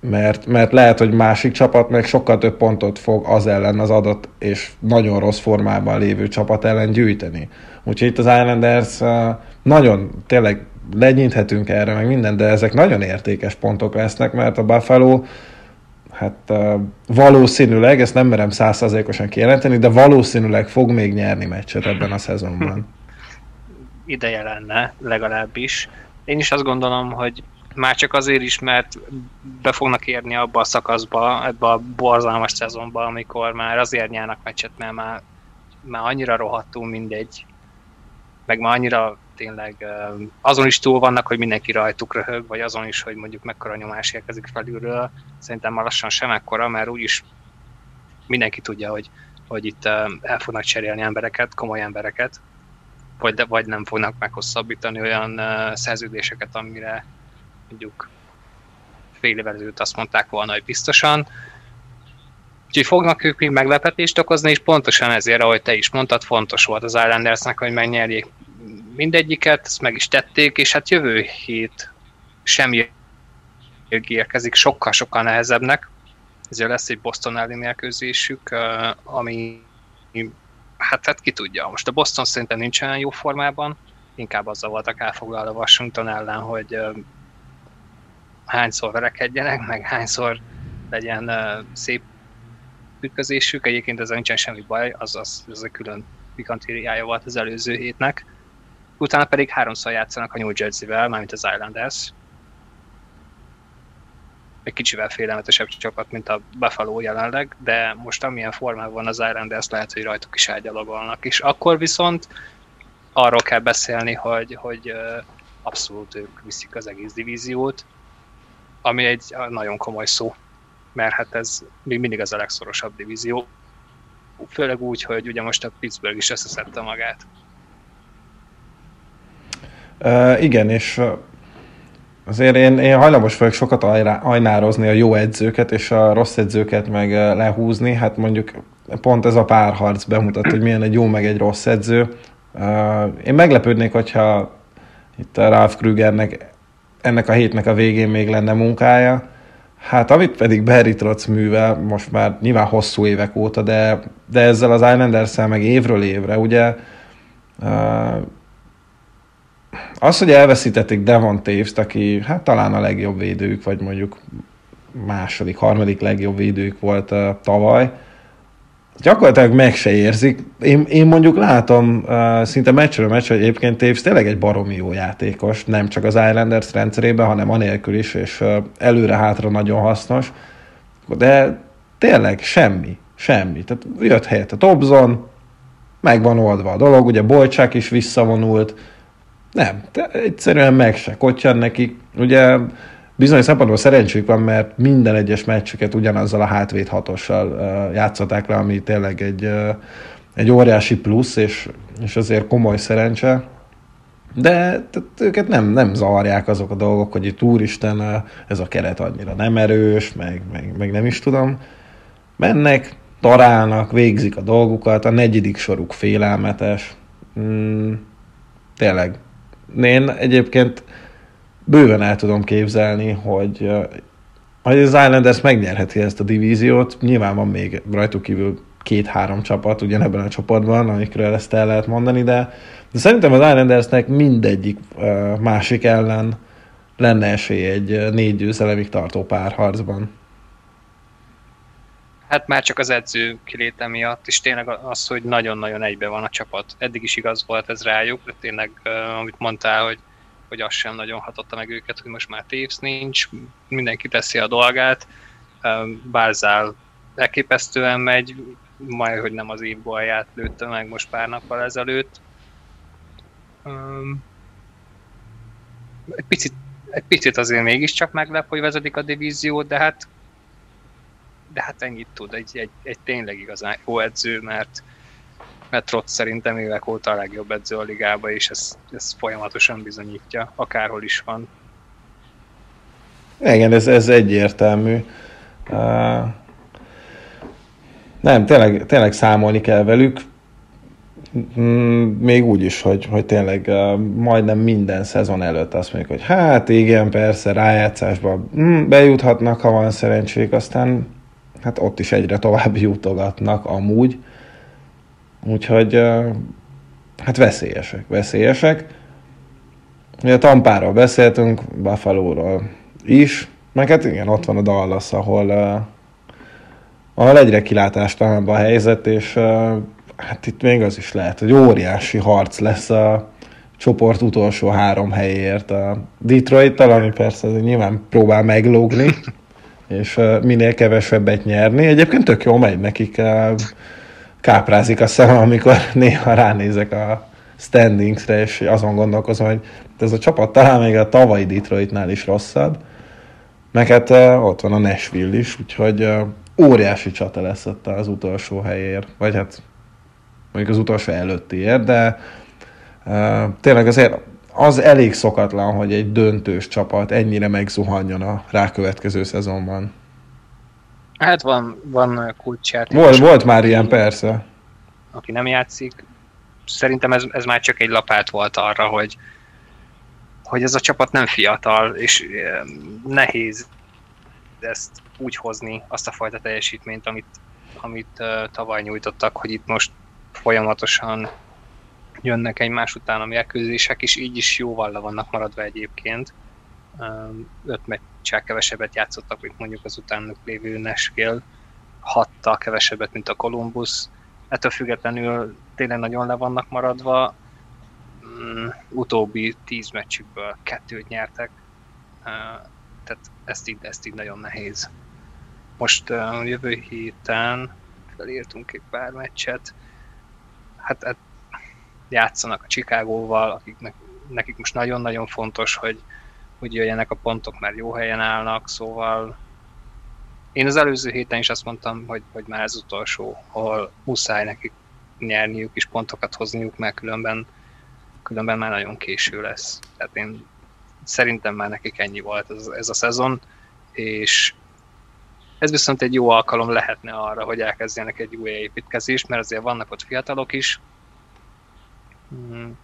mert, mert lehet, hogy másik csapat meg sokkal több pontot fog az ellen az adott és nagyon rossz formában lévő csapat ellen gyűjteni. Úgyhogy itt az Islanders nagyon tényleg legyinthetünk erre, meg minden, de ezek nagyon értékes pontok lesznek, mert a Buffalo hát valószínűleg, ezt nem merem százszerzékosan kijelenteni, de valószínűleg fog még nyerni meccset ebben a szezonban. Ideje lenne, legalábbis. Én is azt gondolom, hogy már csak azért is, mert be fognak érni abba a szakaszba, ebbe a borzalmas szezonba, amikor már azért nyernek meccset, mert már, már annyira rohadtul mindegy, meg már annyira tényleg azon is túl vannak, hogy mindenki rajtuk röhög, vagy azon is, hogy mondjuk mekkora nyomás érkezik felülről. Szerintem már lassan sem ekkora, mert úgyis mindenki tudja, hogy, hogy itt el fognak cserélni embereket, komoly embereket, vagy, vagy nem fognak meghosszabbítani olyan szerződéseket, amire mondjuk fél évvel ezelőtt azt mondták volna, hogy biztosan. Úgyhogy fognak ők még meglepetést okozni, és pontosan ezért, ahogy te is mondtad, fontos volt az Islandersnek, hogy megnyerjék mindegyiket, ezt meg is tették, és hát jövő hét semmi érkezik, sokkal-sokkal nehezebbnek. Ezért lesz egy Boston elleni mérkőzésük, ami hát, hát ki tudja. Most a Boston szerintem nincs olyan jó formában, inkább azzal voltak elfoglalva Washington ellen, hogy hányszor verekedjenek, meg hányszor legyen szép ütközésük. Egyébként ezzel nincsen semmi baj, az, az, az a külön pikantériája volt az előző hétnek utána pedig háromszor játszanak a New Jersey-vel, mármint az Islanders. Egy kicsivel félelmetesebb csapat, mint a Buffalo jelenleg, de most amilyen formában van az Islanders, lehet, hogy rajtuk is elgyalogolnak. És akkor viszont arról kell beszélni, hogy, hogy abszolút ők viszik az egész divíziót, ami egy nagyon komoly szó, mert hát ez még mindig az a legszorosabb divízió, főleg úgy, hogy ugye most a Pittsburgh is összeszedte magát. Uh, igen, és azért én, én hajlamos vagyok sokat ajnározni a jó edzőket, és a rossz edzőket meg lehúzni. Hát mondjuk pont ez a párharc bemutat, hogy milyen egy jó meg egy rossz edző. Uh, én meglepődnék, hogyha itt a Ralph Krügernek ennek a hétnek a végén még lenne munkája. Hát amit pedig Barry Trotz művel, most már nyilván hosszú évek óta, de, de ezzel az islanders meg évről évre, ugye uh, az, hogy elveszítették Devon Taves-t, aki hát talán a legjobb védők, vagy mondjuk második, harmadik legjobb védők volt uh, tavaly, gyakorlatilag meg se érzik. Én, én mondjuk látom uh, szinte meccsről meccs, hogy egyébként Taves tényleg egy baromi jó játékos, nem csak az Islanders rendszerében, hanem anélkül is, és uh, előre-hátra nagyon hasznos. De tényleg semmi, semmi. Tehát jött helyett a Tobzon, meg van oldva a dolog, ugye Bolcsák is visszavonult, nem, egyszerűen meg se kottyan nekik. Ugye bizonyos szempontból szerencséjük van, mert minden egyes meccsüket ugyanazzal a hátvéd hatossal uh, játszották le, ami tényleg egy, uh, egy óriási plusz, és, és azért komoly szerencse. De tehát őket nem, nem zavarják azok a dolgok, hogy itt úristen, ez a keret annyira nem erős, meg, meg, meg nem is tudom. Mennek, darálnak, végzik a dolgukat, a negyedik soruk félelmetes. Mm, tényleg. Én egyébként bőven el tudom képzelni, hogy, hogy az Islanders megnyerheti ezt a divíziót. Nyilván van még rajtuk kívül két-három csapat ugyanebben a csapatban, amikről ezt el lehet mondani, de, de szerintem az Islandersnek mindegyik másik ellen lenne esély egy négy győzelemig tartó párharcban. Hát már csak az edző kiléte miatt, és tényleg az, hogy nagyon-nagyon egybe van a csapat. Eddig is igaz volt ez rájuk, de tényleg, amit mondtál, hogy hogy az sem nagyon hatotta meg őket, hogy most már Taves nincs, mindenki teszi a dolgát, Bárzál elképesztően megy, majd, hogy nem az év balját lőtte meg most pár nappal ezelőtt. Egy picit, egy picit azért mégiscsak meglep, hogy vezetik a divíziót, de hát de hát ennyit tud, egy, egy, egy tényleg igazán jó edző, mert mert Trotz szerintem évek óta a legjobb edző a ligába, és ez, ez folyamatosan bizonyítja, akárhol is van. Igen, ez, ez egyértelmű. Uh, nem, tényleg, tényleg számolni kell velük, mm, még úgy is, hogy, hogy tényleg uh, majdnem minden szezon előtt azt mondjuk, hogy hát igen, persze, rájátszásba mm, bejuthatnak, ha van szerencsék, aztán hát ott is egyre tovább jutogatnak amúgy. Úgyhogy hát veszélyesek, veszélyesek. Ugye Tampáról beszéltünk, Buffalo-ról is, meg hát igen, ott van a Dallas, ahol, ahol egyre kilátástalanabb a helyzet, és hát itt még az is lehet, hogy óriási harc lesz a csoport utolsó három helyért a Detroit-tal, ami persze nyilván próbál meglógni, és minél kevesebbet nyerni. Egyébként tök jó megy nekik káprázik a szemem, amikor néha ránézek a standingsre, és azon gondolkozom, hogy ez a csapat talán még a tavalyi Detroitnál is rosszabb. Meg hát ott van a Nashville is, úgyhogy óriási csata lesz ott az utolsó helyért, vagy hát mondjuk az utolsó előttiért, de tényleg azért az elég szokatlan, hogy egy döntős csapat ennyire megzuhanjon a rákövetkező szezonban. Hát van, van kulcsjáték. Volt, volt már ilyen, persze. Aki nem játszik. Szerintem ez, ez már csak egy lapát volt arra, hogy, hogy ez a csapat nem fiatal, és nehéz ezt úgy hozni, azt a fajta teljesítményt, amit, amit uh, tavaly nyújtottak, hogy itt most folyamatosan jönnek egymás után a mérkőzések, és így is jóval le vannak maradva egyébként. Öt meccsel kevesebbet játszottak, mint mondjuk az utánuk lévő Nashville, hattal kevesebbet, mint a Columbus. Ettől függetlenül tényleg nagyon le vannak maradva. Utóbbi tíz meccsükből kettőt nyertek, tehát ezt így, ezt így nagyon nehéz. Most jövő héten felírtunk egy pár meccset, hát, hát játszanak a Chicagóval, akiknek nekik most nagyon-nagyon fontos, hogy, hogy jöjjenek a pontok, mert jó helyen állnak, szóval én az előző héten is azt mondtam, hogy, hogy már ez utolsó, ahol muszáj nekik nyerniük és pontokat hozniuk, mert különben, különben már nagyon késő lesz. Tehát én szerintem már nekik ennyi volt ez, ez a szezon, és ez viszont egy jó alkalom lehetne arra, hogy elkezdjenek egy új építkezést, mert azért vannak ott fiatalok is, Hmm.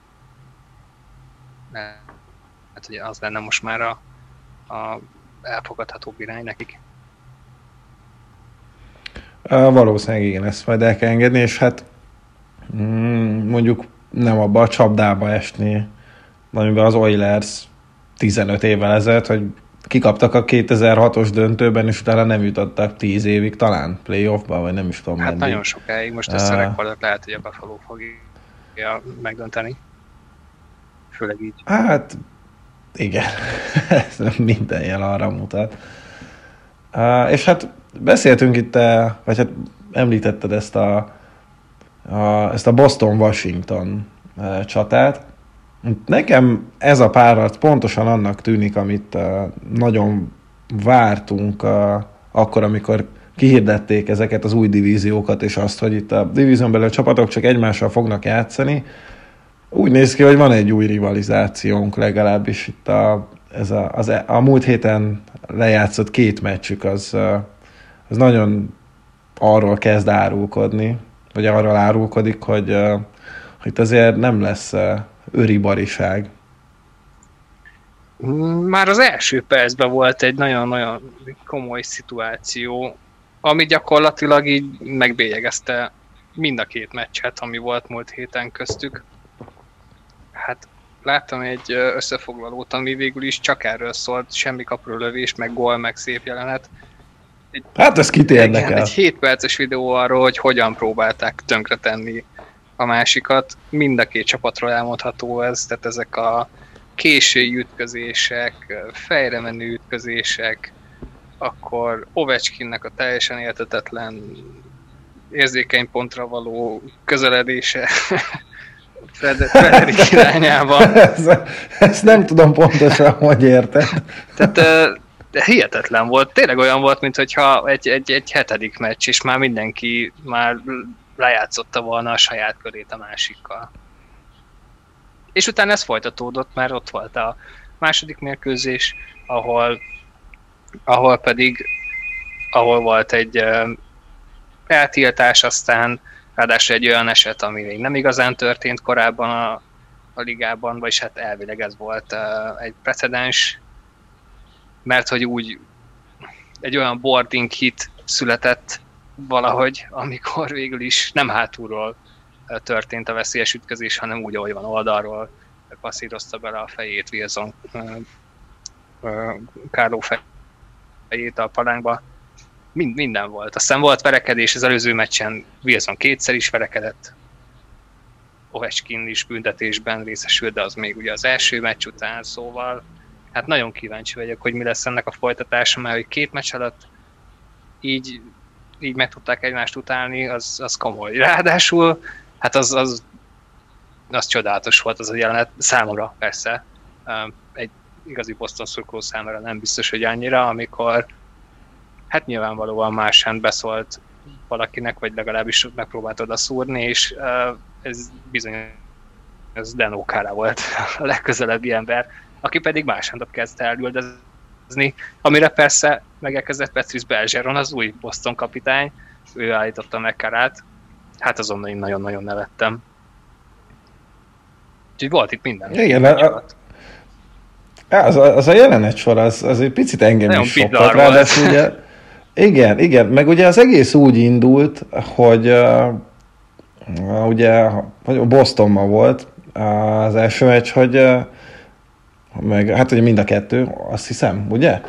Hát ugye az lenne most már a, a elfogadható irány nekik. Valószínűleg igen, ezt majd el kell engedni, és hát mm, mondjuk nem abba a csapdába esni, amiben az Oilers 15 évvel ezelőtt, hogy kikaptak a 2006-os döntőben, és utána nem jutottak 10 évig talán playoffba, vagy nem is tudom. Hát nagyon sokáig, most ezt uh, lehet, hogy a Buffalo fogja megdönteni. Főleg így. Hát, igen. Minden jel arra mutat. Uh, és hát beszéltünk itt, vagy hát említetted ezt a, a, ezt a Boston-Washington csatát. Nekem ez a párat pontosan annak tűnik, amit nagyon vártunk akkor, amikor kihirdették ezeket az új divíziókat, és azt, hogy itt a divízión belül a csapatok csak egymással fognak játszani. Úgy néz ki, hogy van egy új rivalizációnk legalábbis itt a, ez a, az, e, a múlt héten lejátszott két meccsük, az, az nagyon arról kezd árulkodni, vagy arról árulkodik, hogy, hogy itt azért nem lesz öribariság. Már az első percben volt egy nagyon-nagyon komoly szituáció, ami gyakorlatilag így megbélyegezte mind a két meccset, ami volt múlt héten köztük. Hát láttam egy összefoglalót, ami végül is csak erről szólt, semmi lövés, meg gól, meg szép jelenet. Egy, hát ez kit érdekel? Egy 7 perces videó arról, hogy hogyan próbálták tönkretenni a másikat. Mind a két csapatról elmondható ez, tehát ezek a késői ütközések, fejre menő ütközések, akkor Ovechkinnek a teljesen értetetlen érzékeny pontra való közeledése Frederik irányába. ezt, ezt nem tudom pontosan, hogy érted. Tehát de hihetetlen volt. Tényleg olyan volt, mintha egy, egy, egy hetedik meccs, és már mindenki már lejátszotta volna a saját körét a másikkal. És utána ez folytatódott, mert ott volt a második mérkőzés, ahol, ahol pedig ahol volt egy eltiltás, aztán ráadásul egy olyan eset, ami még nem igazán történt korábban a, a ligában, vagyis hát elvileg ez volt egy precedens, mert hogy úgy egy olyan boarding hit született valahogy, amikor végül is nem hátulról történt a veszélyes ütközés, hanem úgy, ahogy van oldalról, passzírozta bele a fejét Wilson Kárló fejét a palánkba. Mind, minden volt. Aztán volt verekedés az előző meccsen, Wilson kétszer is verekedett, Ovechkin is büntetésben részesült, de az még ugye az első meccs után, szóval hát nagyon kíváncsi vagyok, hogy mi lesz ennek a folytatása, mert hogy két meccs alatt így, így meg tudták egymást utálni, az, az komoly. Ráadásul, hát az, az, az csodálatos volt az a jelenet, számomra persze, egy igazi Boston szurkoló számára nem biztos, hogy annyira, amikor hát nyilvánvalóan más beszólt valakinek, vagy legalábbis megpróbált oda szúrni, és ez bizony ez Kára volt a legközelebbi ember, aki pedig másnap kezdte elüldözni, amire persze megérkezett Patrice Bergeron, az új Boston kapitány, ő állította meg Karát, hát azonnal én nagyon-nagyon nevettem. Úgyhogy volt itt minden. Igen, a, az, a, az a jelenet sor, az, az egy picit engem nagyon is sokkat, ráadásul ugye, igen, igen, meg ugye az egész úgy indult, hogy uh, ugye Bostonban volt az első meccs, hogy uh, meg hát ugye mind a kettő, azt hiszem, ugye?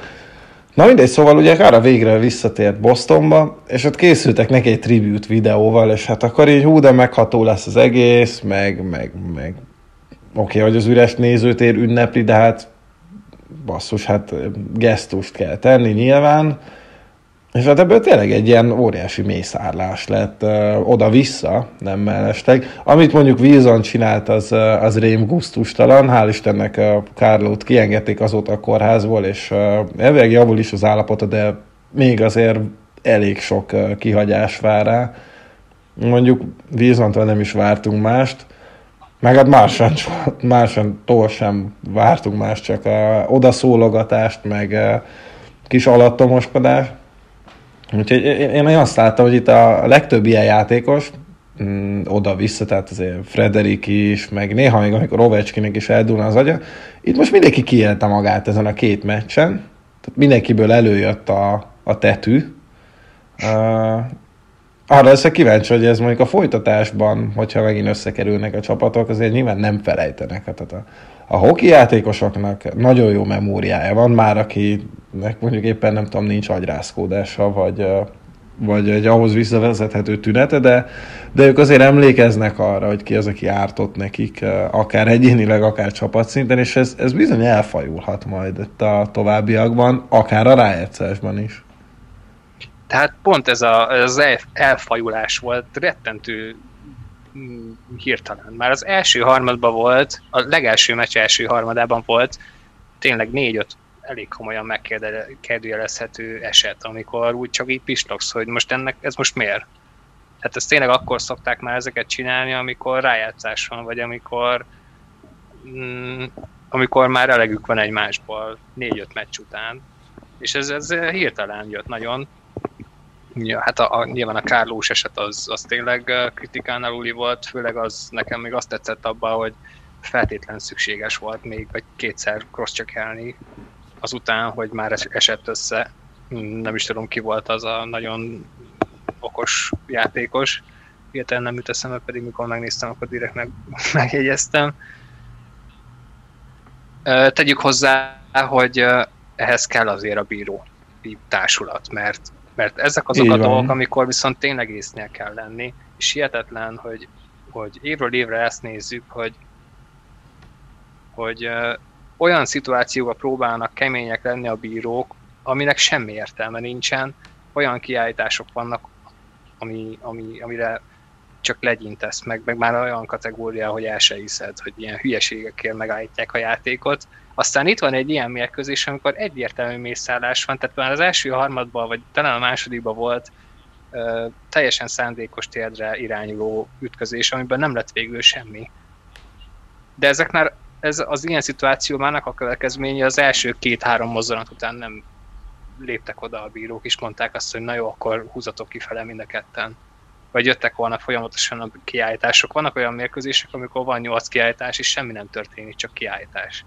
Na mindegy, szóval ugye arra végre visszatért Bostonba, és ott készültek neki egy tribute videóval, és hát akkor így hú, de megható lesz az egész, meg, meg, meg oké, okay, hogy az üres nézőtér ünnepli, de hát basszus, hát gesztust kell tenni nyilván, és hát ebből tényleg egy ilyen óriási mészárlás lett uh, oda-vissza, nem mellesleg. Amit mondjuk Wilson csinált, az, az rém gusztustalan. Hál' Istennek uh, Kárlót kiengedték azóta a kórházból, és elvileg javul is az állapota, de még azért elég sok uh, kihagyás vár rá. Mondjuk Wilsontól nem is vártunk mást, meg hát másan, másan sem vártunk más, csak a odaszólogatást, meg uh, kis alattomoskodást. Úgyhogy én azt láttam, hogy itt a legtöbb ilyen játékos mm, oda-vissza, tehát azért Frederik is, meg néha még amikor Ovechkinek is eldulna az agya, itt most mindenki kiélte magát ezen a két meccsen, tehát mindenkiből előjött a, a tetű, uh, arra leszek kíváncsi, hogy ez mondjuk a folytatásban, hogyha megint összekerülnek a csapatok, azért nyilván nem felejtenek. Tehát a, a hoki játékosoknak nagyon jó memóriája van, már akinek mondjuk éppen nem tudom, nincs agyrázkódása, vagy, vagy egy ahhoz visszavezethető tünete, de, de ők azért emlékeznek arra, hogy ki az, aki ártott nekik, akár egyénileg, akár csapatszinten, és ez, ez bizony elfajulhat majd itt a továbbiakban, akár a rájegyszersben is. Tehát pont ez a, az elfajulás volt rettentő mm, hirtelen. Már az első harmadban volt, a legelső meccs első harmadában volt tényleg négy-öt elég komolyan megkérdőjelezhető eset, amikor úgy csak így pislogsz, hogy most ennek, ez most miért? Hát ezt tényleg akkor szokták már ezeket csinálni, amikor rájátszás van, vagy amikor mm, amikor már elegük van egymásból négy-öt meccs után. És ez, ez hirtelen jött nagyon. Ja, hát a, a, nyilván a Kárlós eset az, az tényleg kritikán aluli volt, főleg az nekem még azt tetszett abban, hogy feltétlen szükséges volt még vagy kétszer cross azután, hogy már esett össze. Nem is tudom ki volt az a nagyon okos játékos. Hirtelen nem jut eszembe, pedig mikor megnéztem, akkor direkt meg, megjegyeztem. Tegyük hozzá, hogy ehhez kell azért a bíró társulat, mert, mert ezek azok Így a van. dolgok, amikor viszont tényleg észnél kell lenni, és hihetetlen, hogy, hogy évről évre ezt nézzük, hogy, hogy olyan szituációba próbálnak kemények lenni a bírók, aminek semmi értelme nincsen, olyan kiállítások vannak, ami, ami, amire csak legyintesz meg, meg már olyan kategória, hogy el se hiszed, hogy ilyen hülyeségekkel megállítják a játékot. Aztán itt van egy ilyen mérkőzés, amikor egyértelmű mészállás van, tehát már az első harmadban, vagy talán a másodikban volt ö, teljesen szándékos térdre irányuló ütközés, amiben nem lett végül semmi. De ezek már ez az ilyen szituációmának a következménye az első két-három mozzanat után nem léptek oda a bírók, és mondták azt, hogy na jó, akkor húzatok kifele mind a ketten. Vagy jöttek volna folyamatosan a kiállítások. Vannak olyan mérkőzések, amikor van nyolc kiállítás, és semmi nem történik, csak kiállítás.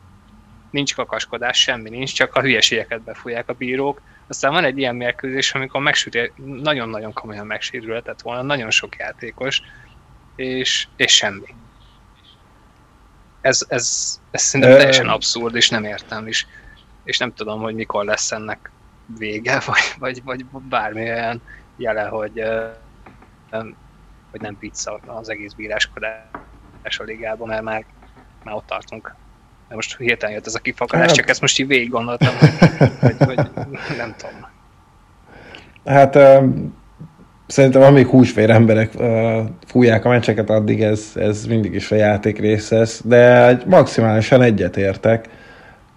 Nincs kakaskodás, semmi nincs, csak a hülyeségeket befújják a bírók. Aztán van egy ilyen mérkőzés, amikor megsüti, nagyon-nagyon komolyan megsérülhetett volna, nagyon sok játékos, és, és semmi ez, ez, ez szerintem teljesen abszurd, és nem értem is. És nem tudom, hogy mikor lesz ennek vége, vagy, vagy, vagy bármi olyan jele, hogy, hogy nem pizza az egész bíráskodás a ligában, mert már, már ott tartunk. De most hirtelen jött ez a kifakadás, hát, csak ezt most így végig gondoltam, hogy, hogy, hogy nem tudom. Hát szerintem amíg húsvér emberek uh, fújják a meccseket, addig ez, ez mindig is a játék része lesz, de maximálisan egyetértek.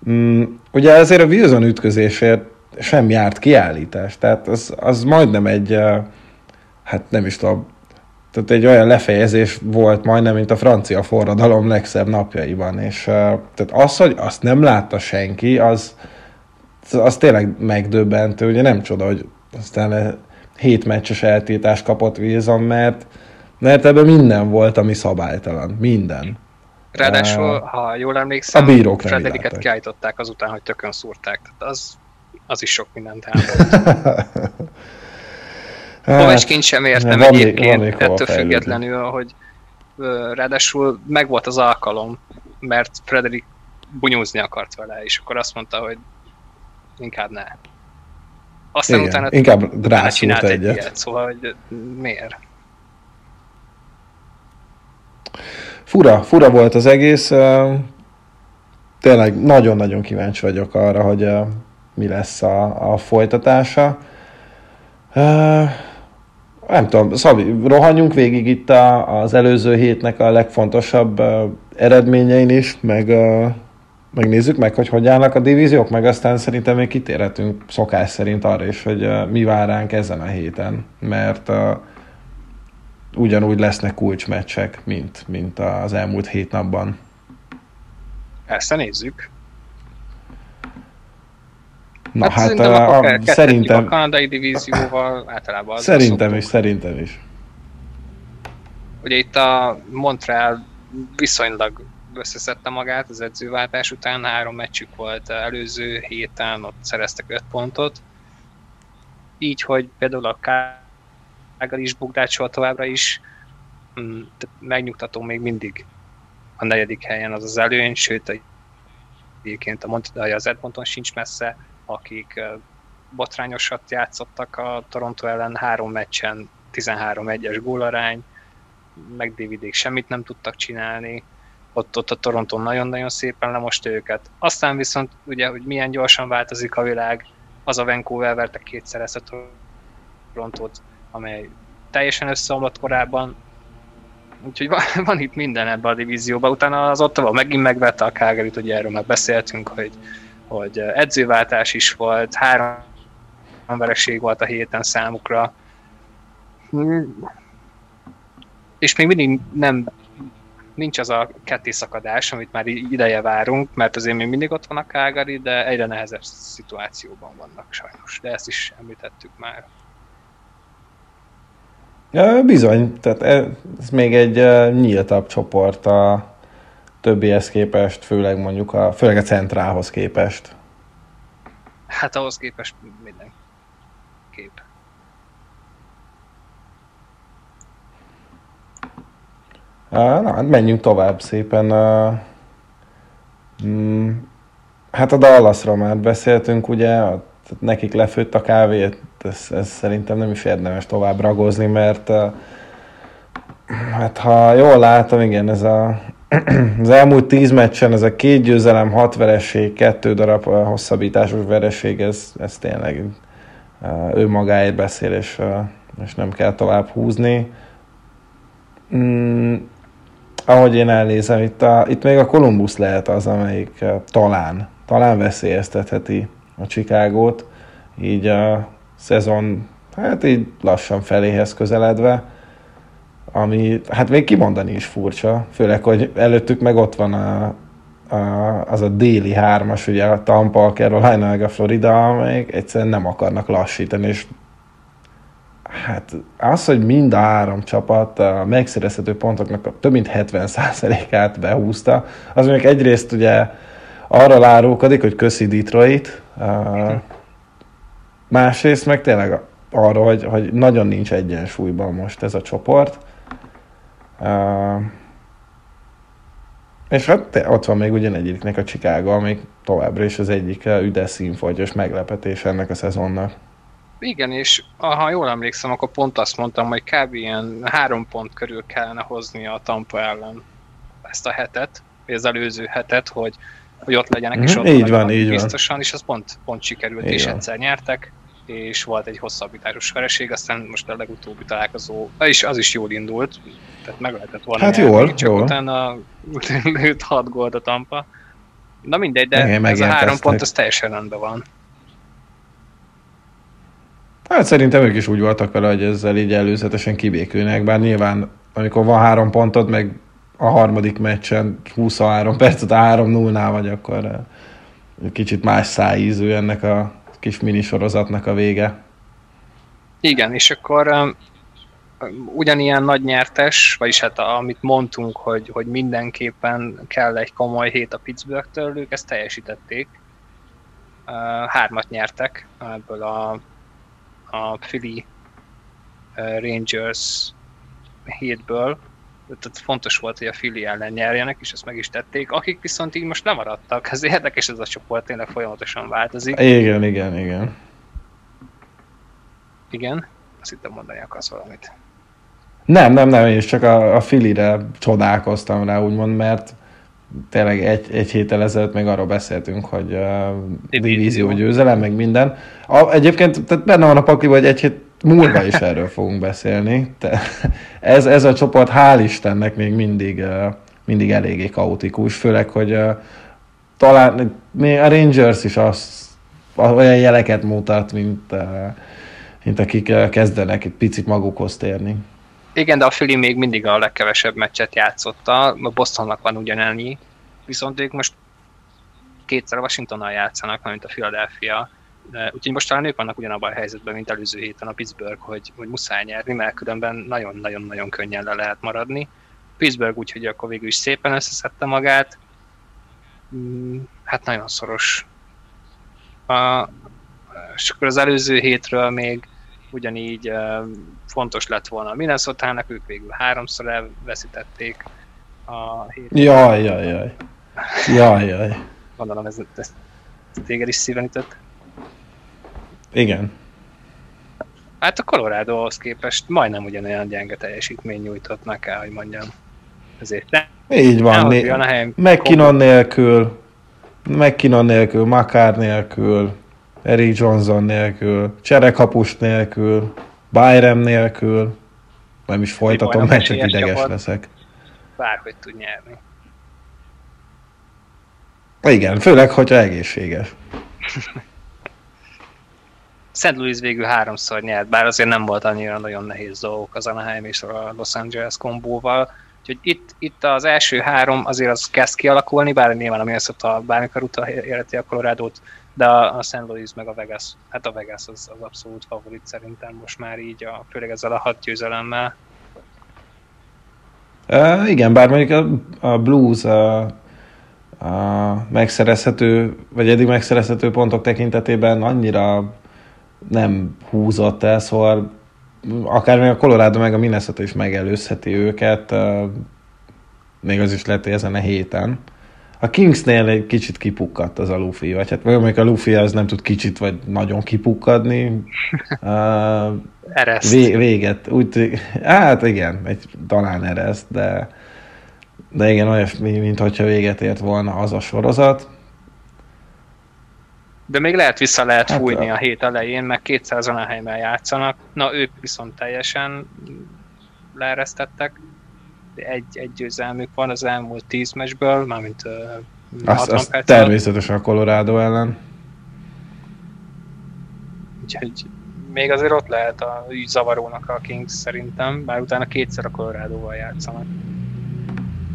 Mm, ugye ezért a Wilson ütközésért sem járt kiállítás, tehát az, az majdnem egy, uh, hát nem is tudom, tehát egy olyan lefejezés volt majdnem, mint a francia forradalom legszebb napjaiban, és tehát az, hogy azt nem látta senki, az, az tényleg megdöbbentő, ugye nem csoda, hogy aztán hét meccses eltiltást kapott Wilson, mert, mert ebben minden volt, ami szabálytalan. Minden. Ráadásul, uh, ha jól emlékszem, a bírók Frederiket kiállították azután, hogy tökön szúrták. Tehát az, az is sok mindent elmondott. hát, sem értem van egyébként, van ettől függetlenül, hogy ráadásul megvolt az alkalom, mert Frederik bunyózni akart vele, és akkor azt mondta, hogy inkább ne. Aztán Igen, utána inkább rászúrt egyet. Egy ilyet, szóval hogy miért? Fura, fura volt az egész. Tényleg nagyon-nagyon kíváncsi vagyok arra, hogy mi lesz a, a folytatása. Nem tudom, Szabi, rohanjunk végig itt a, az előző hétnek a legfontosabb eredményein is, meg megnézzük meg, hogy hogy állnak a divíziók, meg aztán szerintem még kitérhetünk szokás szerint arra is, hogy uh, mi vár ránk ezen a héten, mert uh, ugyanúgy lesznek kulcsmeccsek, mint, mint az elmúlt hét napban. Ezt nézzük. Na hát, hát a, a, szerintem... A kanadai divízióval általában az Szerintem is, szerintem is. Ugye itt a Montreal viszonylag összeszedte magát az edzőváltás után, három meccsük volt előző héten, ott szereztek öt pontot. Így, hogy például a Kágari is bukdácsol továbbra is. Mm, megnyugtató még mindig a negyedik helyen az az előny, sőt egyébként a Montoya az Edmonton sincs messze, akik botrányosat játszottak a Toronto ellen három meccsen, 13-1-es gólarány, meg Davidék semmit nem tudtak csinálni, ott, ott a Toronto nagyon-nagyon szépen lemost őket. Aztán viszont ugye, hogy milyen gyorsan változik a világ, az a Vancouver verte kétszer ezt a Torontót, amely teljesen összeomlott korábban, úgyhogy van, van itt minden ebben a divízióban. Utána az Ottawa megint megvette a Calgary-t, ugye erről már beszéltünk, hogy, hogy edzőváltás is volt, három vereség volt a héten számukra. És még mindig nem nincs az a ketté szakadás, amit már ideje várunk, mert azért még mindig ott van a Calgary, de egyre nehezebb szituációban vannak sajnos. De ezt is említettük már. Ja, bizony, tehát ez még egy nyíltabb csoport a többihez képest, főleg mondjuk a, főleg a centrálhoz képest. Hát ahhoz képest minden kép. Na, hát menjünk tovább szépen. Mm, hát a Dallasra már beszéltünk, ugye, nekik lefőtt a kávét, ez, ez szerintem nem is érdemes tovább ragozni, mert hát ha jól látom, igen, ez a, az elmúlt tíz meccsen ez a két győzelem, hat vereség, kettő darab hosszabbításos vereség, ez, ez tényleg ő magáért beszél, és, és nem kell tovább húzni. Mm, ahogy én elnézem, itt, a, itt még a Columbus lehet az, amelyik talán, talán veszélyeztetheti a Chicagót, így a szezon, hát így lassan feléhez közeledve, ami hát még kimondani is furcsa, főleg, hogy előttük meg ott van a, a, az a déli hármas, ugye a Tampa, a Carolina, meg a Florida, amelyek egyszerűen nem akarnak lassítani, és hát az, hogy mind a három csapat a megszerezhető pontoknak a több mint 70%-át behúzta, az még egyrészt ugye arra lárulkodik, hogy köszi Detroit, másrészt meg tényleg arra, hogy, hogy nagyon nincs egyensúlyban most ez a csoport. És hát ott van még ugyanegyiknek a Chicago, ami továbbra is az egyik üdes színfogyos meglepetés ennek a szezonnak. Igen, és ha jól emlékszem, akkor pont azt mondtam, hogy kb. ilyen három pont körül kellene hozni a Tampa ellen ezt a hetet, vagy az előző hetet, hogy, hogy ott legyenek, és mhm, ott így van, így biztosan, van. és az pont, pont sikerült, így és van. egyszer nyertek, és volt egy hosszabbításos vereség, aztán most a legutóbbi találkozó, és az is jól indult, tehát meg lehetett volna Hát nyerni, jól, csak jól. utána lőtt 6 gólt a Tampa. Na mindegy, de Igen, ez a három pont, az teljesen rendben van. Hát szerintem ők is úgy voltak vele, hogy ezzel így előzetesen kibékülnek, bár nyilván amikor van három pontod, meg a harmadik meccsen 23 percet a 3-0-nál vagy, akkor eh, kicsit más szájízű ennek a kis minisorozatnak a vége. Igen, és akkor um, ugyanilyen nagy nyertes, vagyis hát amit mondtunk, hogy, hogy mindenképpen kell egy komoly hét a Pittsburgh-től, ők ezt teljesítették. Uh, hármat nyertek ebből a, a Philly uh, Rangers hétből. Tehát fontos volt, hogy a Philly ellen nyerjenek, és ezt meg is tették. Akik viszont így most lemaradtak, ez érdekes ez a csoport, tényleg folyamatosan változik. Igen, igen, igen. Igen, azt hittem mondani akarsz valamit. Nem, nem, nem, én is csak a, a Filire csodálkoztam rá, úgymond, mert tényleg egy, egy héttel ezelőtt még arról beszéltünk, hogy uh, divízió győzelem, meg minden. A, egyébként tehát benne van a pakliban, hogy egy hét múlva is erről fogunk beszélni. Te, ez, ez a csoport, hál' Istennek még mindig, mindig eléggé kaotikus, főleg, hogy talán még a Rangers is azt, olyan jeleket mutat, mint, mint akik kezdenek egy picit magukhoz térni. Igen, de a Philly még mindig a legkevesebb meccset játszotta, a Bostonnak van ugyanennyi, viszont ők most kétszer Washingtonnal játszanak, mint a Philadelphia, úgyhogy most talán ők vannak ugyanabban a helyzetben, mint előző héten a Pittsburgh, hogy, hogy muszáj nyerni, mert különben nagyon-nagyon-nagyon könnyen le lehet maradni. Pittsburgh úgyhogy akkor végül is szépen összeszedte magát, Mm, hát nagyon szoros. A, és akkor az előző hétről még ugyanígy fontos lett volna a minnesota ők végül háromszor elveszítették a hét. Jaj, jaj, jaj. Jaj, jaj. Gondolom ez, ez téged is szíven ütött. Igen. Hát a Coloradohoz képest majdnem ugyanolyan gyenge teljesítmény nyújtott, meg kell, hogy mondjam. Ezért Így van. Né- McKinnon nélkül, McKinnon nélkül, Makár nélkül, Eric Johnson nélkül, Cserekapus nélkül, Byram nélkül, nem is folytatom, mert csak ideges csapat, leszek. Bárhogy tud nyerni. Igen, főleg, hogyha egészséges. Szent Louis végül háromszor nyert, bár azért nem volt annyira nagyon nehéz dolgok az Anaheim és a Los Angeles kombóval. Úgyhogy itt, itt az első három azért az kezd kialakulni, bár nyilván a Minnesota bármikor utal életi a colorado de a, a St. Louis meg a Vegas, hát a Vegas az, az abszolút favorit szerintem most már így, a, főleg ezzel a hat győzelemmel. Uh, igen, bár mondjuk a, a Blues a, a megszerezhető, vagy eddig megszerezhető pontok tekintetében annyira nem húzott el, szóval akár még a Colorado meg a Minnesota is megelőzheti őket, még az is lehet, hogy ezen a héten. A Kingsnél egy kicsit kipukkadt az a Luffy, vagy hát mondjuk a Luffy az nem tud kicsit vagy nagyon kipukkadni. Uh, ereszt. Vé- véget. Úgy, hát igen, egy, talán ereszt, de, de igen, olyasmi, mint hogyha véget ért volna az a sorozat. De még lehet vissza lehet hát fújni a... hét elején, meg 200 helymel játszanak. Na, ők viszont teljesen leeresztettek egy, egy győzelmük van az elmúlt tíz meccsből, mármint uh, azt, azt természetesen a Colorado ellen. Úgyhogy még azért ott lehet a zavarónak a Kings szerintem, bár utána kétszer a Colorado-val játszanak.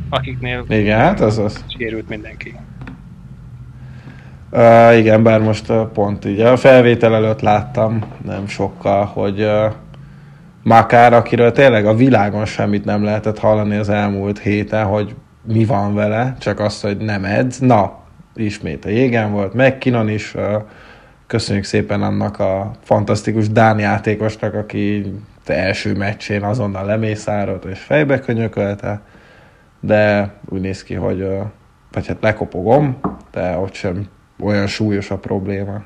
Akiknél igen, hát az az. sérült mindenki. Uh, igen, bár most uh, pont így a felvétel előtt láttam nem sokkal, hogy uh, Makár, akiről tényleg a világon semmit nem lehetett hallani az elmúlt héten, hogy mi van vele, csak azt, hogy nem edz. Na, ismét a jégen volt, McKinnon is, köszönjük szépen annak a fantasztikus Dán játékosnak, aki te első meccsén azonnal lemészárolt és fejbe könyökölte, de úgy néz ki, hogy vagy hát lekopogom, de ott sem olyan súlyos a probléma.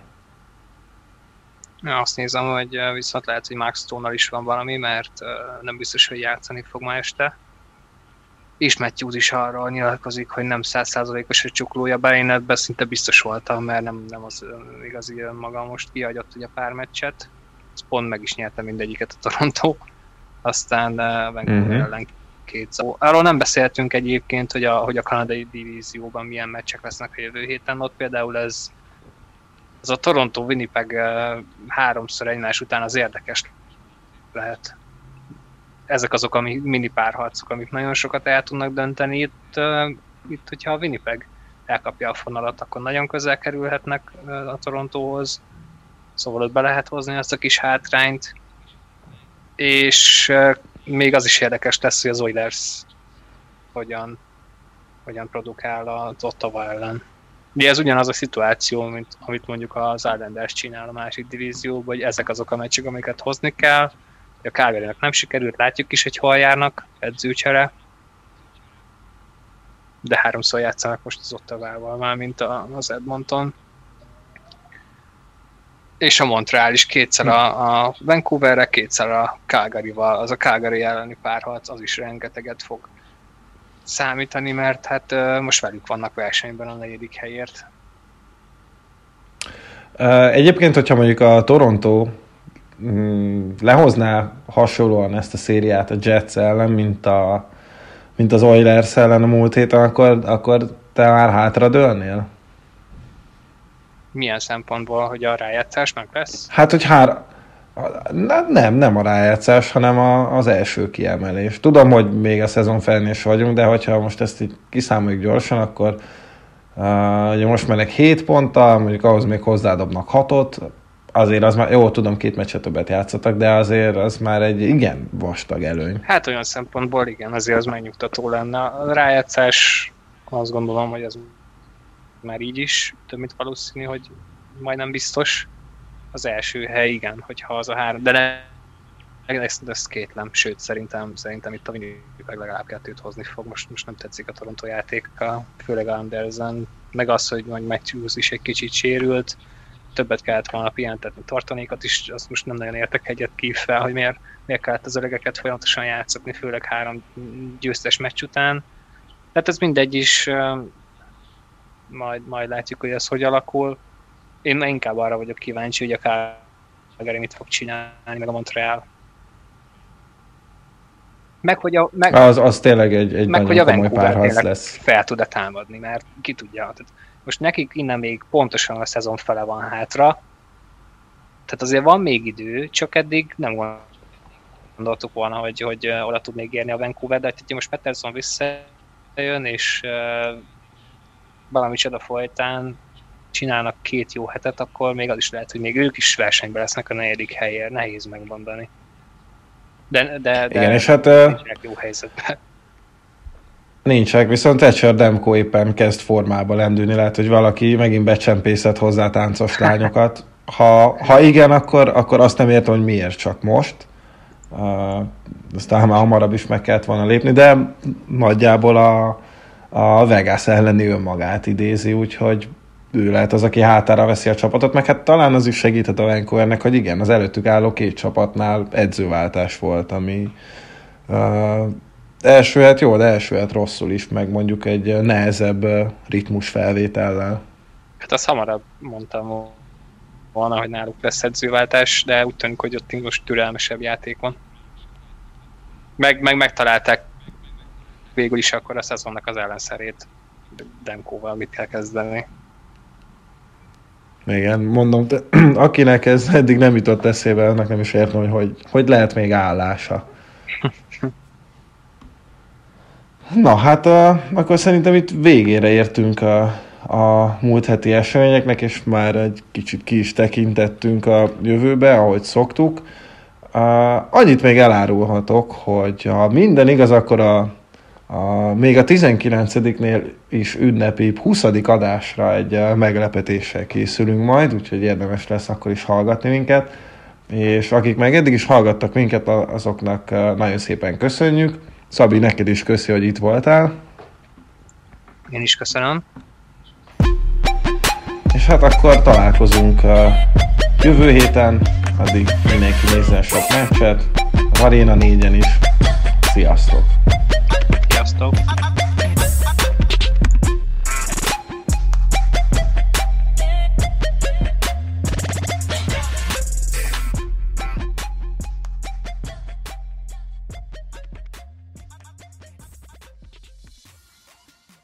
Azt nézem, hogy viszont lehet, hogy Max stone is van valami, mert nem biztos, hogy játszani fog ma este. És Matthews is arra nyilatkozik, hogy nem százszázalékos a csuklója, bár én ebben szinte biztos voltam, mert nem, nem az igazi maga most kihagyott ugye pár meccset. Ez pont meg is nyerte mindegyiket a Toronto. Aztán Vancouver uh-huh. ellen két szó. Arról nem beszéltünk egyébként, hogy a, hogy a kanadai divízióban milyen meccsek lesznek a jövő héten. Ott például ez az a Toronto-Winnipeg háromszor egymás után az érdekes lehet. Ezek azok a mini párharcok, amik nagyon sokat el tudnak dönteni. Itt, itt hogyha a Winnipeg elkapja a fonalat, akkor nagyon közel kerülhetnek a Torontóhoz. Szóval ott be lehet hozni azt a kis hátrányt. És még az is érdekes lesz, hogy az Oilers hogyan, hogyan produkál az Ottawa ellen. Ugye ez ugyanaz a szituáció, mint amit mondjuk az Islanders csinál a másik divízióban, hogy ezek azok a meccsek, amiket hozni kell. A calgary nem sikerült, látjuk is, hogy hol járnak, edzőcsere. De háromszor játszanak most az Ottavával, már mint az Edmonton. És a Montreal is kétszer a, a Vancouverre, kétszer a Calgary-val, az a Calgary elleni párharc, az is rengeteget fog számítani, mert hát most velük vannak versenyben a negyedik helyért. Egyébként, hogyha mondjuk a Toronto mm, lehozná hasonlóan ezt a szériát a Jets ellen, mint, a, mint az Oilers ellen a múlt héten, akkor, akkor te már hátra dőlnél? Milyen szempontból, hogy a rájátszás meg lesz? Hát, hogy hár, nem, nem a rájátszás, hanem a, az első kiemelés. Tudom, hogy még a szezon felén is vagyunk, de hogyha most ezt így kiszámoljuk gyorsan, akkor uh, ugye most mennek 7 ponttal, mondjuk ahhoz még hozzádobnak 6-ot, azért az már, jó, tudom, két meccset többet játszottak, de azért az már egy igen vastag előny. Hát olyan szempontból igen, azért az megnyugtató lenne. A rájátszás azt gondolom, hogy az már így is több mint valószínű, hogy majdnem biztos. Az első hely, igen, hogyha az a három, de ne, ezt, ezt kétlem, sőt szerintem, szerintem itt a Winnipeg legalább kettőt hozni fog, most, most nem tetszik a Toronto játéka, főleg Anderson, meg az, hogy majd Matthews is egy kicsit sérült, többet kellett volna pihentetni tartanékat is, azt most nem nagyon értek egyet ki hogy miért, miért kellett az öregeket folyamatosan játszatni, főleg három győztes meccs után. Tehát ez mindegy is, majd, majd látjuk, hogy ez hogy alakul. Én inkább arra vagyok kíváncsi, hogy a Calgary mit fog csinálni, meg a Montreal. Meg, hogy a, meg, az, az tényleg egy, egy meg, hogy a párharc lesz. fel tud-e támadni, mert ki tudja. Tehát most nekik innen még pontosan a szezon fele van hátra, tehát azért van még idő, csak eddig nem gondoltuk volna, hogy, hogy oda tud még érni a Vancouver, de hát most Peterson visszajön, és valami csoda folytán csinálnak két jó hetet, akkor még az is lehet, hogy még ők is versenyben lesznek a negyedik helyért, nehéz megmondani. De, de, de Igen, és hát jó helyzetben. Nincsek, viszont Thatcher Demko éppen kezd formába lendülni, lehet, hogy valaki megint becsempészett hozzá táncos lányokat. Ha, ha igen, akkor, akkor azt nem értem, hogy miért csak most. Uh, aztán már hamarabb is meg kellett volna lépni, de nagyjából a, a Vegas elleni önmagát idézi, úgyhogy ő lehet az, aki hátára veszi a csapatot, meg hát talán az is segíthet a Vancouvernek, hogy igen, az előttük álló két csapatnál edzőváltás volt, ami uh, első hát jó, de első hát rosszul is, meg mondjuk egy nehezebb ritmus felvétellel. Hát azt hamarabb mondtam volna, hogy náluk lesz edzőváltás, de úgy tűnik, hogy ott most türelmesebb játék van. Meg, meg megtalálták végül is akkor a szezonnak az ellenszerét. Demkóval mit kell kezdeni. Igen, mondom, de, akinek ez eddig nem jutott eszébe, annak nem is értem, hogy hogy, hogy lehet még állása. Na hát uh, akkor szerintem itt végére értünk a, a múlt heti eseményeknek, és már egy kicsit ki is tekintettünk a jövőbe, ahogy szoktuk. Uh, annyit még elárulhatok, hogy ha minden igaz, akkor a, a, még a 19-nél is ünnepi 20. adásra egy uh, meglepetéssel készülünk majd, úgyhogy érdemes lesz akkor is hallgatni minket. És akik meg eddig is hallgattak minket, azoknak uh, nagyon szépen köszönjük Szabi, neked is köszi, hogy itt voltál. Én is köszönöm. És hát akkor találkozunk a jövő héten, addig mindenki nézzen sok meccset, az Arena 4-en is. Sziasztok! stop.